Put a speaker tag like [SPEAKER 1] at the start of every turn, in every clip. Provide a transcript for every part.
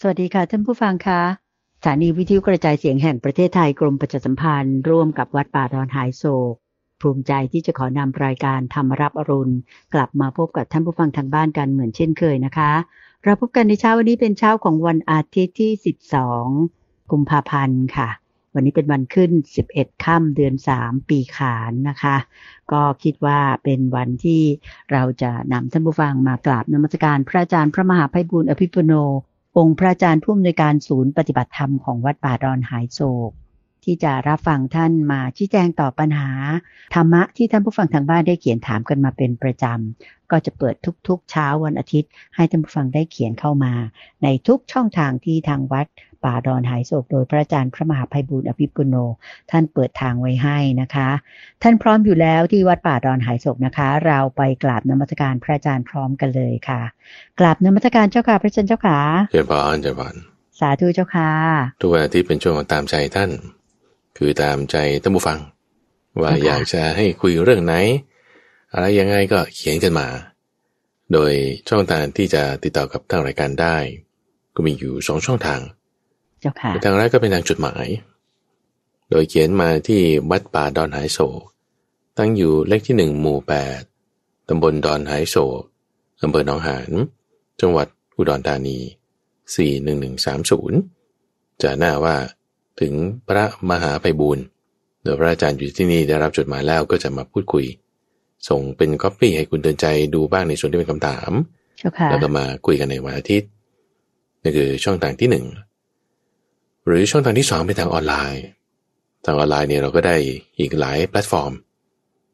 [SPEAKER 1] สวัสดีค่ะท่านผู้ฟังคะสถานีวิทยุกระจายเสียงแห่งประเทศไทยกรมประชาสัมพันธ์ ร่วมกับวัดป่าดอนหายโศก ภูมิใจที่จะขอนำรายการธรรมรับอรุณ กลับมาพบกับท่านผู้ฟังทางบ้านกันเหมือนเช่นเคยนะคะ เราพบกันในเช้าวันนี้เป็นเช้าของวันอาทิตย์ที่ 12 กุมภาพันธ์ค่ะ วันนี้เป็นวันขึ้น 11 ค่ำเดือน 3 ปีขานนะคะ ก็คิดว่าเป็นวันที่เราจะนำท่านผู้ฟังมากราบนมัสการพระอาจารย์พระมหาไพบุญอภิปุโน องค์พระอาจารย์ผู้อำนวยการศูนย์ปฏิบัติธรรมของวัดป่าดอนหายโศก ที่จะรับฟังท่านมาชี้แจงตอบปัญหา ธรรมะที่ท่านผู้ฟังทางบ้านได้เขียนถามกันมาเป็นประจำ ก็จะเปิดทุกๆ เช้าวันอาทิตย์ ให้ท่านผู้ฟังได้เขียนเข้ามา ในทุกช่องทางที่ทางวัดป่าดอนหายโศกโดยพระอาจารย์พระมหาภัยบุญอภิปุโน ท่านเปิดทางไว้ให้นะคะ ท่านพร้อมอยู่แล้วที่วัดป่าดอนหายโศกนะคะ เราไปกราบนมัสการพระอาจารย์พร้อมกันเลยค่ะกราบนมัสการเจ้าค่ะพระอาจารย์เจ้าค่ะ
[SPEAKER 2] เจริญพรเจริญพร
[SPEAKER 1] สาธุเจ้าค่ะ
[SPEAKER 2] ทุกวันอาทิตย์เป็นช่วงของตามใจท่าน คือตามใจท่านผู้ฟัง ว่า
[SPEAKER 1] ค่ะ
[SPEAKER 2] อยากจะให้คุยเรื่องไหน อะไรยังไงก็เขียนกันมา โดยช่องทางที่จะติดต่อกับทางรายการได้ ก็มีอยู่สองช่องทาง
[SPEAKER 1] เจ้าค่ะ
[SPEAKER 2] ทางแรกก็เป็นทางจดหมาย โดยเขียนมาที่วัดป่าดอนหายโศก ตั้งอยู่เลขที่หนึ่งหมู่แปดตำบลดอนหายโศกอำเภอหนองหาน จังหวัดอุดรธานี 41130 จะหน้าว่า ถึงพระมหาไพบูลย์โดยพระอาจารย์อยู่ที่นี่ได้รับจดหมายแล้วก็จะมาพูดคุย ส่งเป็นก๊อปปี้ให้คุณเตือนใจดูบ้างในส่วนที่เป็นคำถาม
[SPEAKER 1] เจ้าค่ะ
[SPEAKER 2] แล้วก็มาคุยกันในวันอาทิตย์นี่คือช่องทางที่หนึ่งหรือช่องทางที่สองเป็นทางออนไลน์ ทางออนไลน์เนี่ยเราก็ได้อีกหลายแพลตฟอร์ม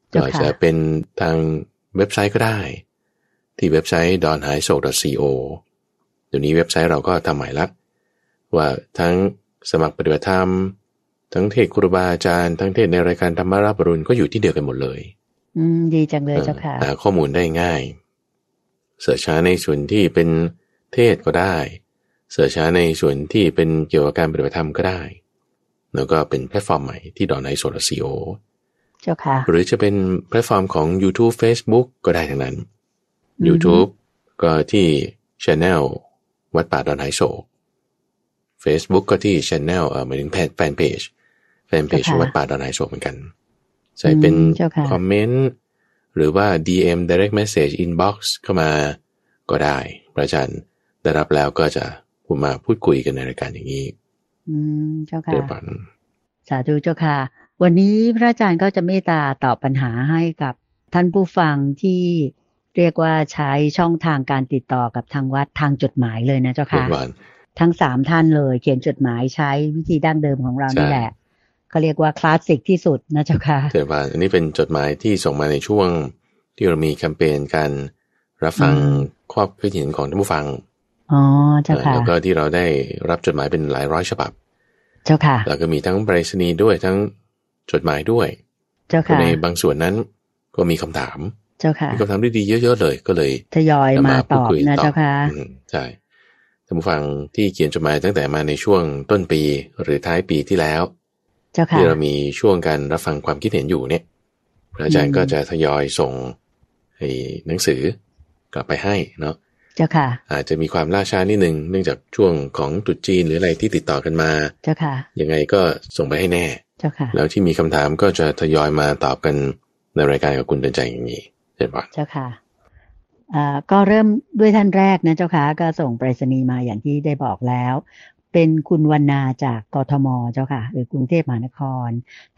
[SPEAKER 1] เจ้า
[SPEAKER 2] ก็
[SPEAKER 1] ค่ะ
[SPEAKER 2] จะเป็นทางเว็บไซต์ก็ได้ ที่เว็บไซต์ d o n h a i s o k co เดี๋ยวนี้เว็บไซต์เราก็ทำใหม่ละว่าทั้ง สมัครปฏิบัติธรรม ทั้งเทศน์ครูบาอาจารย์ทั้งเทศน์ในรายการธรรมารับอรุณก็อยู่ที่เดียวกันหมดเลย
[SPEAKER 1] อืมดีจังเลยเจ้าค่ะ
[SPEAKER 2] หาข้อมูลได้ง่าย search หาในส่วนที่เป็นเทศน์ก็ได้ search หาในส่วนที่เป็นเกี่ยวกับการปฏิบัติธรรมก็ได้ แล้วก็เป็นแพลตฟอร์มใหม่ที่ donhaisok.co
[SPEAKER 1] เจ้าค่ะ
[SPEAKER 2] หรือจะเป็นแพลตฟอร์มของ YouTube Facebook ก็ได้ทั้งนั้น
[SPEAKER 1] อืม
[SPEAKER 2] YouTube ก็ที่ Channel วัดป่าดอนไฮโศก Facebook ก็ที่ Channel เอ่อหมายถึงแฟนแฟนเพจแฟนเพจ
[SPEAKER 1] เจ้าค่ะ
[SPEAKER 2] วัดป่าดอนไฮโศกเหมือนกัน ใส่เป็น
[SPEAKER 1] อืมเจ้าค่ะ
[SPEAKER 2] คอมเมนต์หรือว่า DM direct message inbox เข้ามาก็ได้พระอาจารย์ได้รับแล้วก็จะพูดมาพูดคุยกันในรายการอย่างนี้
[SPEAKER 1] อืมเจ้าค่ะ
[SPEAKER 2] เรียบร้อย
[SPEAKER 1] สาธุเจ้าค่ะ วันนี้พระอาจารย์ก็จะเมตตาตอบปัญหาให้กับท่านผู้ฟังที่เรียกว่าใช้ช่องทางการติดต่อกับทางวัดทางจดหมายเลยนะเจ้า
[SPEAKER 2] เรีย
[SPEAKER 1] ค่ะ
[SPEAKER 2] บร้อย
[SPEAKER 1] ทั้งสามท่านเลย เขียนจดหมายใช้วิธีดั้งเดิมของเรานี่
[SPEAKER 2] ใช่
[SPEAKER 1] แหละเขาเรียกว่าคลาสสิกที่สุดนะเจ้าค่ะ
[SPEAKER 2] เรียบร้อยอันนี้เป็นจดหมายที่ส่งมาในช่วงที่เรามีแคมเปญการรับฟัง
[SPEAKER 1] อืม
[SPEAKER 2] ข้อคิดเห็นของท่านผู้ฟัง
[SPEAKER 1] อ๋อเจ้าค่ะ
[SPEAKER 2] แล้วก็ที่เราได้รับจดหมายเป็นหลายร้อยฉบับ
[SPEAKER 1] เจ้าค่ะ
[SPEAKER 2] แล้วก็มีทั้งไปรษณีย์ด้วยทั้งจดหมายด้วย
[SPEAKER 1] เจ้าค่ะ
[SPEAKER 2] ในบางส่วนนั้นก็มีคำถาม
[SPEAKER 1] เจ้าค่ะ
[SPEAKER 2] มีคำถามที่ดีเยอะๆเลย ก็เลย
[SPEAKER 1] ทยอยมาตอบ
[SPEAKER 2] พูดคุย
[SPEAKER 1] นะ
[SPEAKER 2] ต่
[SPEAKER 1] เจ้าค่ะ
[SPEAKER 2] อืมใช่ ท่านผู้ฟังที่เขียนจดหมายตั้งแต่มาในช่วงต้นปีหรือท้ายปีที่แล้ว
[SPEAKER 1] เจ้าค่ะ
[SPEAKER 2] ที่เรามีช่วงการรับฟังความคิดเห็นอยู่เนี่ยพระอาจาร
[SPEAKER 1] อื
[SPEAKER 2] ย์
[SPEAKER 1] ม
[SPEAKER 2] ก็จะทยอยส่งไอ้หนังสือกลับไปให้เนาะ
[SPEAKER 1] เจ้าค่ะ
[SPEAKER 2] อาจจะมีความล่าช้านิดนึงเนื่องจากช่วงของตรุษจีนหรืออะไรที่ติดต่อกันมา
[SPEAKER 1] เจ้าค่ะ
[SPEAKER 2] ยังไงก็ส่งไปให้แน่
[SPEAKER 1] เจ้าค่ะ
[SPEAKER 2] แล้วที่มีคำถามก็จะทยอยมาตอบกันในรายการกับคุณเดินใจอย่างนี้เช่นว่า
[SPEAKER 1] เจ้าค่ะอ่า ก็เริ่มด้วยท่านแรกนะเจ้าค่ะก็ส่งไปรษณีย์มาอย่างที่ได้บอกแล้ว เป็นคุณวรรณาจากกทมเจ้าค่ะ หรือกรุงเทพมหานคร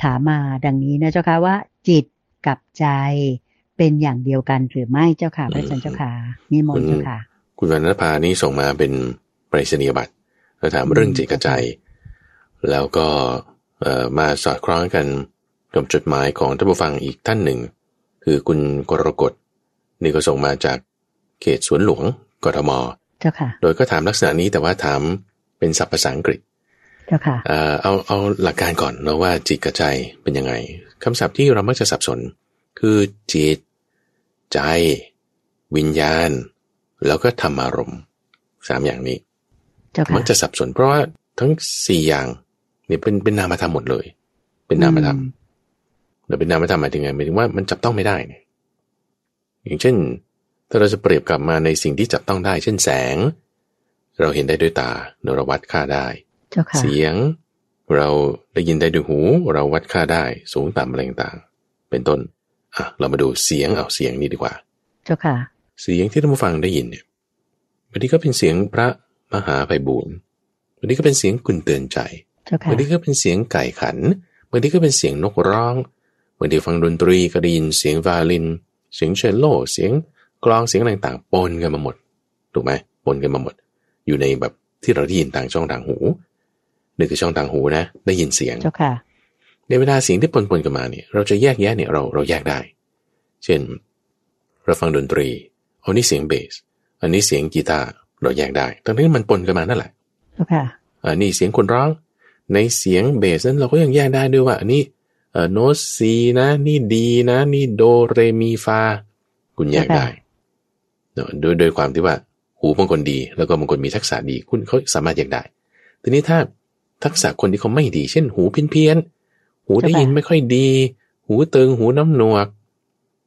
[SPEAKER 1] ถามมาดังนี้นะเจ้าค่ะว่าจิตกับใจเป็นอย่างเดียวกันหรือไม่เจ้าค่ะพระอาจารย์เจ้าค่ะนิมนต์เจ้าค่ะ
[SPEAKER 2] คุณวรรณภานี่ส่งมาเป็นไปรษณียบัตรแล้วถามเรื่องจิตกระใจ แล้วก็มาสอดคล้องกันกับจดหมายของท่านผู้ฟังอีกท่านหนึ่ง คือคุณกรกฎ นี่ก็ส่งมาจากเขตสวนหลวงกทม
[SPEAKER 1] เจ้าค่ะ
[SPEAKER 2] โดยก็ถามลักษณะนี้แต่ว่าถามเป็นศัพท์ภาษาอังกฤษ
[SPEAKER 1] เจ้าค่ะ
[SPEAKER 2] เอ่อเอาเอาหลักการก่อนเนาะว่าจิตกับใจเป็นยังไงคำศัพท์ที่เรามักจะสับสน คือจิต ใจ วิญญาณ แล้วก็ธรรมารมณ์สามอย่างนี้
[SPEAKER 1] เจ้าค่ะ
[SPEAKER 2] มักจะสับสน เพราะว่าทั้งสี่อย่างเนี่ยเป็นเป็นนามธรรมหมดเลย เป็นนามธรรม
[SPEAKER 1] อืม
[SPEAKER 2] แต่เป็นนามธรรมหมายถึงไงหมายถึงว่ามันจับต้องไม่ได้เนี่ย อย่างเช่น ถ้าเราจะเปรียบกลับมาในสิ่งที่จับต้องได้ เช่นแสง เราเห็นได้ด้วยตาเราวัดค่าได้
[SPEAKER 1] เจ้าค่ะ
[SPEAKER 2] เสียง เราได้ยินได้ด้วยหู เราวัดค่าได้ สูงต่ำอะไรต่างๆเป็นต้นอะเรามาดูเสียงเอาเสียงนี้ดีกว่า
[SPEAKER 1] เจ้าค่ะ
[SPEAKER 2] เสียงที่ท่านผู้ฟังได้ยินเนี่ยบางทีก็เป็นเสียงพระมหาไพบูลย์บางทีก็เป็นเสียงกุนเตือนใจ
[SPEAKER 1] เจ้าค่ะ
[SPEAKER 2] บางทีก็เป็นเสียงไก่ขันบางทีก็เป็นเสียงนกร้องบางทีฟังดนตรีก็ได้ยินเสียงวาลิน เสียงเชลโลเสียงกลองเสียงอะไรต่างๆปนกันมาหมด ถูกไหมปนกันมาหมด อยู่ในแบบที่เราได้ยินทางช่องทางหูนี่คือช่องทางหูนะ ได้ยินเสียง
[SPEAKER 1] เจ้าค่ะ
[SPEAKER 2] ในเวลาเสียงที่ปนๆกันมาเนี่ย เราจะแยกแยะเนี่ยเราเราแยกได้ เช่น เราฟังดนตรีอันนี้เสียงเบส อันนี้เสียงกีตาร์เราแยกได้ ทั้งที่มันปนกันมานั่นแหละ
[SPEAKER 1] เจ้าค่ะ
[SPEAKER 2] อันนี้เสียงคนร้อง ในเสียงเบสนั้นเราก็ยังแยกได้ด้วยว่าอันนี้เอ่อ โน้ตซีนะ นี่ดีนะ นี่โดเรมีฟา คุณแยกได้เนอะโดยโดยความที่ว่า หูบางคนดี แล้วก็บางคนมีทักษะดีคุณเขาสามารถแยกได้ ทีนี้ถ้าทักษะคนที่เขาไม่ดี เช่น หูเพี้ยนเพี้ยนๆหูได้ยินไม่ค่อยดี หูตึงหูน้ำหนวก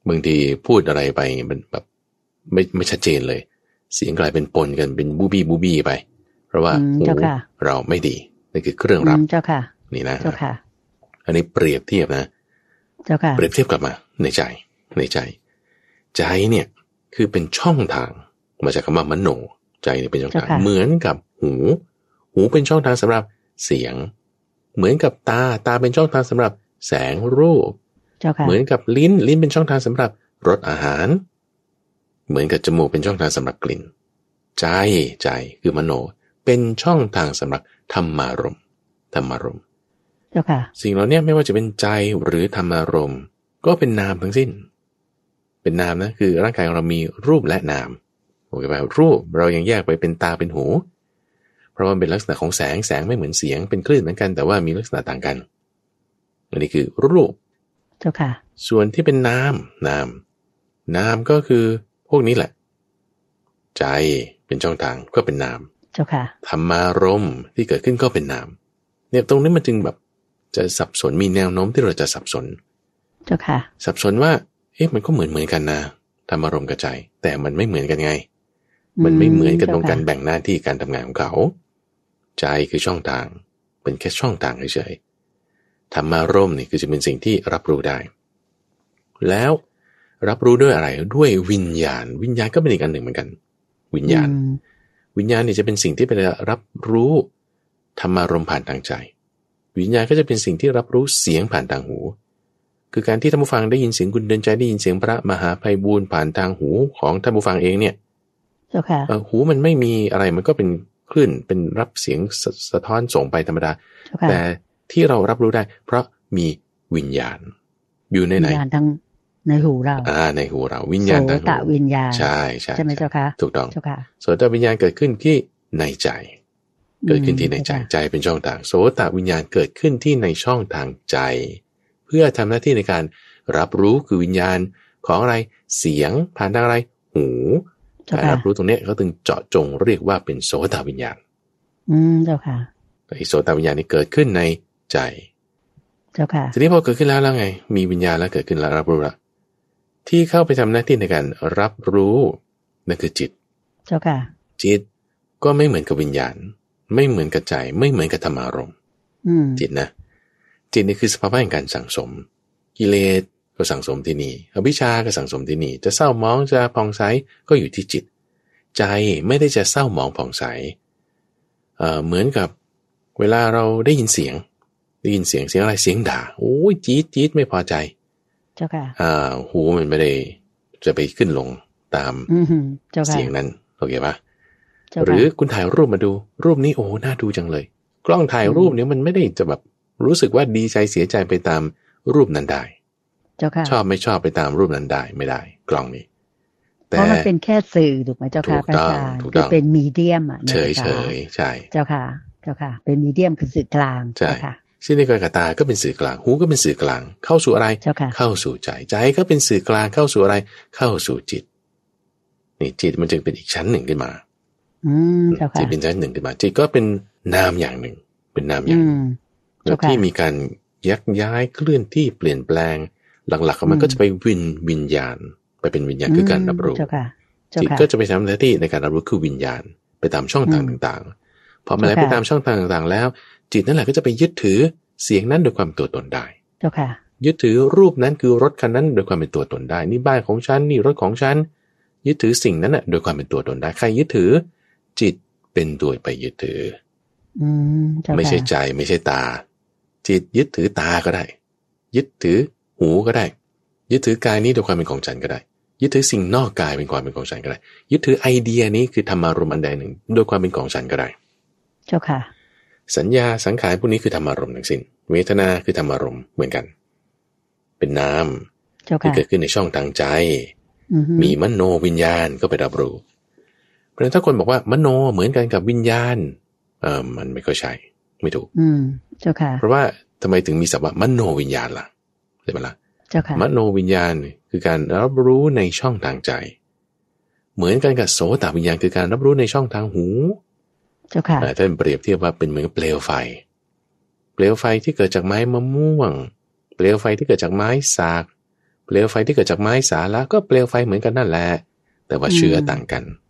[SPEAKER 2] บางทีพูดอะไรไปมันแบบไม่ไม่ชัดเจนเลย เสียงกลายเป็นปนกันเป็นบูบี้บูบี้ไป เพราะว่า
[SPEAKER 1] อืม
[SPEAKER 2] หู
[SPEAKER 1] เจ้าค่ะ
[SPEAKER 2] เราไม่ดีนี่คือเครื่อง
[SPEAKER 1] อื
[SPEAKER 2] รับ
[SPEAKER 1] มเจ้าค่ะ
[SPEAKER 2] นี่นะ
[SPEAKER 1] เจ้าค่ะ
[SPEAKER 2] อันนี้เปรียบเทียบนะ
[SPEAKER 1] เจ้าค่ะ
[SPEAKER 2] เปรียบเทียบกลับมาในใจในใจ ใจเนี่ยคือเป็นช่องทางมาจากคำว่ามโนใจเนี่ยเป็นช่องทาง
[SPEAKER 1] เจ้าค่ะ
[SPEAKER 2] เหมือนกับหู หูเป็นช่องทางสำหรับเสียง เหมือนกับตาตาเป็นช่องทางสำหรับแสงรูป
[SPEAKER 1] เจ้าค่ะ
[SPEAKER 2] เหมือนกับลิ้นลิ้นเป็นช่องทางสำหรับรสอาหาร เหมือนกับจมูกเป็นช่องทางสำหรับกลิ่น ใจใจคือมโนเป็นช่องทางสำหรับธรรมารมณ์ธรรมารมณ์
[SPEAKER 1] เจ้าค่ะ
[SPEAKER 2] สิ่งเหล่านี้ไม่ว่าจะเป็นใจหรือธรรมารมณ์ ก็เป็นนามทั้งสิ้น เป็นนามนะคือร่างกายของเรามีรูปและนามโอเคไหมรูปเรายังแยกไปเป็นตาเป็นหู เพราะว่ามันเป็นลักษณะของแสงแสงไม่เหมือนเสียงเป็นคลื่นเหมือนกันแต่ว่ามีลักษณะต่างกันอันนี้คือรูป
[SPEAKER 1] เจ้าค่ะ
[SPEAKER 2] ส่วนที่เป็นนามนามนามก็คือพวกนี้แหละ ใจเป็นช่องทางก็เป็นนาม
[SPEAKER 1] เจ้าค่ะ
[SPEAKER 2] ธรรมารมณ์ที่เกิดขึ้นก็เป็นนามเนี่ยตรงนี้มันจึงแบบ จะสับสนมีแนวโน้มที่เราจะสับสน
[SPEAKER 1] เจ้าค่ะ
[SPEAKER 2] สับสนว่า เอ๊ะมันก็เหมือนเหมือนกันนะธรรมารมณ์กับใจแต่มันไม่เหมือนกันไง มันไม่เหมือนกันตรงการแบ่งหน้าที่การทำงานของเขา ใจคือช่องทาง เป็นแค่ช่องทางเฉยๆธรรมารมณ์นี่คือจะเป็นสิ่งที่รับรู้ได้ แล้วรับรู้ด้วยอะไรด้วยวิญญาณ วิญญาณก็เป็นอีกอันหนึ่งเหมือนกัน วิญญาณ
[SPEAKER 1] อืม
[SPEAKER 2] วิญญาณเนี่ยจะเป็นสิ่งที่ไปรับรู้ธรรมารมณ์ผ่านทางใจ วิญญาณก็จะเป็นสิ่งที่รับรู้เสียงผ่านทางหู คือการที่ท่านผู้ฟังได้ยินเสียงคุณเดินใจได้ยินเสียงพระมหาภัยบูรณ์ผ่านทางหูของท่านผู้ฟังเองเนี่ย
[SPEAKER 1] เจ้าค่ะ
[SPEAKER 2] เอ่อหูมันไม่มีอะไรมันก็เป็นคลื่นเป็นรับเสียงสสะท้อนส่งไปธรรมดา
[SPEAKER 1] เจ้าค่ะ
[SPEAKER 2] แต่ที่เรารับรู้ได้ เพราะมีวิญญาณ อยู่ใน
[SPEAKER 1] วิ
[SPEAKER 2] ไหน
[SPEAKER 1] ญญาณทั้งในหูเรา
[SPEAKER 2] อ่าในหูเราวิญญาณ
[SPEAKER 1] โส
[SPEAKER 2] ทางหู
[SPEAKER 1] ตะวิญญาณ
[SPEAKER 2] ใช่ใช่
[SPEAKER 1] ใช่ไหมเจ้าค่ะ
[SPEAKER 2] ถูกต้อง
[SPEAKER 1] เจ้าค่ะ
[SPEAKER 2] โสตวิญญาณเกิดขึ้นที่ในใจ เกิดขึ้นที่ในใจ
[SPEAKER 1] อืม
[SPEAKER 2] ใจเป็นช่องทาง โสตวิญญาณเกิดขึ้นที่ในช่องทางใจ เพื่อทำหน้าที่ในการรับรู้คือวิญญาณของอะไรเสียงผ่านทางอะไร หู
[SPEAKER 1] เจ้า
[SPEAKER 2] การ
[SPEAKER 1] ค่ะ
[SPEAKER 2] รับรู้ตรงเนี้ยเขาถึงเจาะจงเรียกว่าเป็นโสตวิญญาณ
[SPEAKER 1] อืมเจ้าค่ะ
[SPEAKER 2] ไอ้โสตวิญญาณนี่เกิดขึ้นในใจ
[SPEAKER 1] เจ้าค่ะ
[SPEAKER 2] ทีนี้พอเกิดขึ้นแล้วแล้วไง มีวิญญาณแล้วเกิดขึ้นแล้วรับรู้ละที่เข้าไปทำหน้าที่ในการรับรู้นั่นคือจิต
[SPEAKER 1] เจ้าค่ะ
[SPEAKER 2] จิตก็ไม่เหมือนกับวิญญาณ ไม่เหมือนกับใจไม่เหมือนกับธรรมารมณ์
[SPEAKER 1] อืม
[SPEAKER 2] จิตนะ จิตนี่คือสภาวะแห่งการสั่งสม กิเลสก็สั่งสมที่นี่อวิชชาก็สั่งสมที่นี่ จะเศร้ามองจะผ่องใสก็อยู่ที่จิต ใจไม่ได้จะเศร้ามองผ่องใสเอ่อเหมือนกับเวลาเราได้ยินเสียง ได้ยินเสียงเสียงอะไรเสียงด่าโอ้ยจี๊ดจี๊ดไม่พอใจ
[SPEAKER 1] เจ้าค่ะ
[SPEAKER 2] อ่าหูมันไม่ได้จะไปขึ้นลงตาม
[SPEAKER 1] อืมเจ้าค่ะ
[SPEAKER 2] เสียงนั้นโอเคปะ
[SPEAKER 1] เจ้า
[SPEAKER 2] ห
[SPEAKER 1] ค่ะ
[SPEAKER 2] รือคุณถ่ายรูปมาดู รูปนี้โอ้น่าดูจังเลย กล้องถ่ายรูปเนี้ยมันไม่ได้จะแบบรู้สึกว่าดีใจเสียใจไปตามรูปนั้นได้
[SPEAKER 1] เจ้าค่ะ
[SPEAKER 2] ชอบไม่ชอบไปตามรูปนั้นได้ไม่ได้ กล้องนี้
[SPEAKER 1] เพ
[SPEAKER 2] แต่
[SPEAKER 1] ราะมันเป็นแค่สื่อถูกไหมเจ้าค่ะ
[SPEAKER 2] ถูกต้อง
[SPEAKER 1] พระาจารย์
[SPEAKER 2] ถูกต้อง
[SPEAKER 1] คือเป็นมีเดียมอะ
[SPEAKER 2] เฉย
[SPEAKER 1] นะ
[SPEAKER 2] เฉ
[SPEAKER 1] คะ
[SPEAKER 2] ยใช่
[SPEAKER 1] เจ้าค่ะ เจ้าค่ะ เป็นมีเดียมคือสื่อกลาง
[SPEAKER 2] ใช่
[SPEAKER 1] เจ้าค่ะ
[SPEAKER 2] เช่นเดียวกันกับตาก็เป็นสื่อกลาง หูก็เป็นสื่อกลาง เข้าสู่อะไร
[SPEAKER 1] เจ้าค่ะ
[SPEAKER 2] เข้าสู่ใจ ใจก็เป็นสื่อกลางเข้าสู่อะไร เข้าสู่จิต นี่จิตมันจึงเป็นอีกชั้นหนึ่งขึ้นมา
[SPEAKER 1] อืมเจ้า
[SPEAKER 2] จิ
[SPEAKER 1] ค่ะ
[SPEAKER 2] ตเป็นชั้นหนึ่งขึ้นมาจิตก็เป็นนามอย่างหนึ่ง เป็นนามอ
[SPEAKER 1] อื
[SPEAKER 2] ย่างหนึ่ง
[SPEAKER 1] ม
[SPEAKER 2] แล้ว
[SPEAKER 1] เจ้าค่ะ
[SPEAKER 2] ที่มีการยักย้ายเคลื่อนที่เปลี่ยนแปลง หลักๆมัน
[SPEAKER 1] อืม
[SPEAKER 2] ก็จะไปวินวิญญาณ ไปเป็นวิญญาณคือการรับรู้
[SPEAKER 1] เจ้าค่ะเจ้า
[SPEAKER 2] จิต
[SPEAKER 1] ค่ะ
[SPEAKER 2] ก็จะไปทำหน้าที่ในการรับรู้คือวิญญาณ ไปตามช่องทางต่างๆพอมันไหลไปตามช่องทางต่างๆ แล้ว จิตนั่นแหละก็จะไปยึดถือเสียงนั้นโดยความตัวตนได้
[SPEAKER 1] เจ้าค่ะ
[SPEAKER 2] ยึดถือรูปนั้นคือรถคันนั้นโดยความเป็นตัวตนได้ นี่บ้านของฉันนี่รถของฉัน ยึดถือสิ่งนั้นน่ะโดยความเป็นตัวตนได้ ใครยึดถือ จิตเป็นตัวไปยึดถือ
[SPEAKER 1] อืมเจ้าค่ะ
[SPEAKER 2] ไม่ใช่ใจไม่ใช่ตา จิตยึดถือตาก็ได้ ยึดถือหูก็ได้ ยึดถือกายนี้โดยความเป็นของฉันก็ได้ ยึดถือสิ่งนอกกายเป็นความเป็นของฉันก็ได้ ยึดถือไอเดียนี้คือธรรมารมณ์อันใดหนึ่งโดยความเป็นของฉันก็ได้
[SPEAKER 1] เจ้าค่ะ
[SPEAKER 2] สัญญาสังขารพวกนี้คือธรรมารมณ์ทั้งสิ้น เวทนาคือธรรมารมณ์เหมือนกัน เป็นนาม
[SPEAKER 1] เจ้า
[SPEAKER 2] ที่
[SPEAKER 1] ค่ะ
[SPEAKER 2] เกิดขึ้นในช่องทางใจ
[SPEAKER 1] อือฮึ
[SPEAKER 2] มีมโนวิญญาณก็ไปรับรู้ เพราะฉะนั้นถ้าคนบอกว่ามโนเหมือนกันกับวิญญาณ เออมันไม่ค่อยใช่ไม่ถูก
[SPEAKER 1] อืมเจ้าค่ะ
[SPEAKER 2] เพราะว่าทำไมถึงมีศัพท์ว่ามโนวิญญาณล่ะใช่ไหมล่ะ
[SPEAKER 1] เจ้าค่ะ
[SPEAKER 2] มโนวิญญาณคือการรับรู้ในช่องทางใจ เหมือนกันกับโสตวิญญาณคือการรับรู้ในช่องทางหู
[SPEAKER 1] เจ้าค่ะ
[SPEAKER 2] อ่าท่านเปรียบเทียบว่าเป็นเหมือนกับเปลวไฟ เปลวไฟที่เกิดจากไม้มะม่วง เปลวไฟที่เกิดจากไม้สาก เปลวไฟที่เกิดจากไม้สาละก็เปลวไฟเหมือนกันนั่นแหละ แต่ว่าเชื้อต่างกัน
[SPEAKER 1] อืม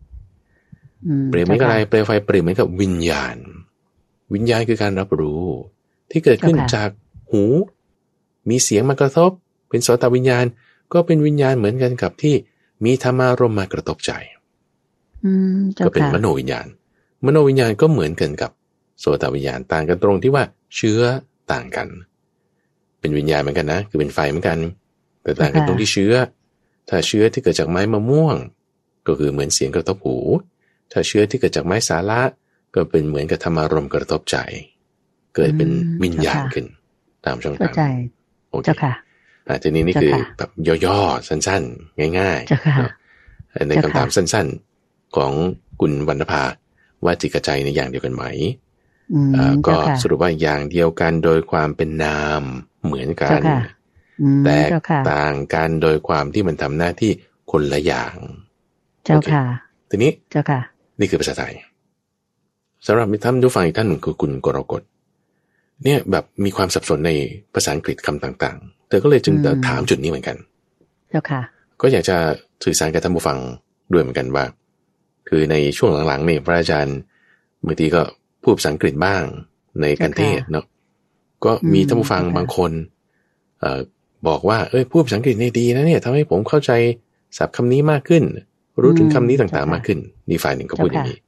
[SPEAKER 2] เปรียบเหมือนกับอะไรเปลวไฟเปรียบเหมือนกับวิญญาณ วิญญาณคือการรับรู้ ที่เกิดขึ้นจากหู มีเสียงมากระทบ เป็นโสตวิญญาณ ก็เป็นวิญญาณเหมือนกันกับที่มีธรรมารมณ์มากระทบใจ
[SPEAKER 1] อืมเจ้า
[SPEAKER 2] ก็เป็น
[SPEAKER 1] ค่ะ
[SPEAKER 2] มโนวิญญาณ มโนวิญญาณก็เหมือนกันกับโสตวิญญาณต่างกันตรงที่ว่าเชื้อต่างกัน เป็นวิญญาณเหมือนกันนะ คือเป็นไฟเหมือนกัน แต่ต่างกันตรงที่เชื้อ ถ้าเชื้อที่เกิดจากไม้มะม่วง ก็คือเหมือนเสียงกระทบหู ถ้าเชื้อที่เกิดจากไม้สาระก็เป็นเหมือนกับธรรมารมณ์กระทบใจ เกิดเป็นวิญญาณขึ้น ตามช่อง
[SPEAKER 1] เข้า
[SPEAKER 2] ทาง
[SPEAKER 1] ใจ
[SPEAKER 2] โอเค
[SPEAKER 1] เจ้าค่ะ
[SPEAKER 2] อะทีนี้นี่คือ
[SPEAKER 1] เจ้าค่ะ
[SPEAKER 2] แบบย่อๆสั้นๆ ง่าย
[SPEAKER 1] เจ้าค่ะ
[SPEAKER 2] ๆเนอะใน
[SPEAKER 1] เจ้า
[SPEAKER 2] คำ
[SPEAKER 1] ค่ะ
[SPEAKER 2] ถามสั้นๆ ของคุณวรรณภาว่าจิตกับใจในอย่างเดียวกันไหม
[SPEAKER 1] อืม
[SPEAKER 2] อ่าก็
[SPEAKER 1] เจ้าค่ะ
[SPEAKER 2] สรุปว่าอย่างเดียวกันโดยความเป็นนามเหมือนกั
[SPEAKER 1] เจ้านค่ะอืม
[SPEAKER 2] แต่
[SPEAKER 1] เจ้าค่ะ
[SPEAKER 2] ต่างกันโดยความที่มันทำหน้าที่คนละอย่าง
[SPEAKER 1] เจ้าค่ะ
[SPEAKER 2] ทีนี้
[SPEAKER 1] เจ้าค่ะ
[SPEAKER 2] นี่คือภาษาไทยสำหรับท่านผู้ฟังอีกท่านหนึ่งคือคุณกรกฎเนี่ยแบบมีความสับสนในภาษาอังกฤษคำต่างๆ เธอก็เลยจึง
[SPEAKER 1] อืม
[SPEAKER 2] ถามจุดนี้เหมือนกัน
[SPEAKER 1] เจ้าค่ะ
[SPEAKER 2] ก็อยากจะสื่อสารกับท่านผู้ฟังด้วยเหมือนกันว่า คือในช่วงหลังๆเนี่ยพระอาจารย์บางทีก็พูดภาษาอังกฤษบ้างในการเทศน์เนาะ ก็มีท่านผู้ฟัง
[SPEAKER 1] อืม
[SPEAKER 2] บางคนเอ่อบอกว่าเอ้ยพูดภาษาอังกฤษนี่ดีนะเนี่ยทำให้ผมเข้าใจศัพท์คำนี้มากขึ้น รู้ถึงคำนี้ต่างๆมากขึ้นนี่ฝ่ายหนึ่งก็พูดอย่างนี้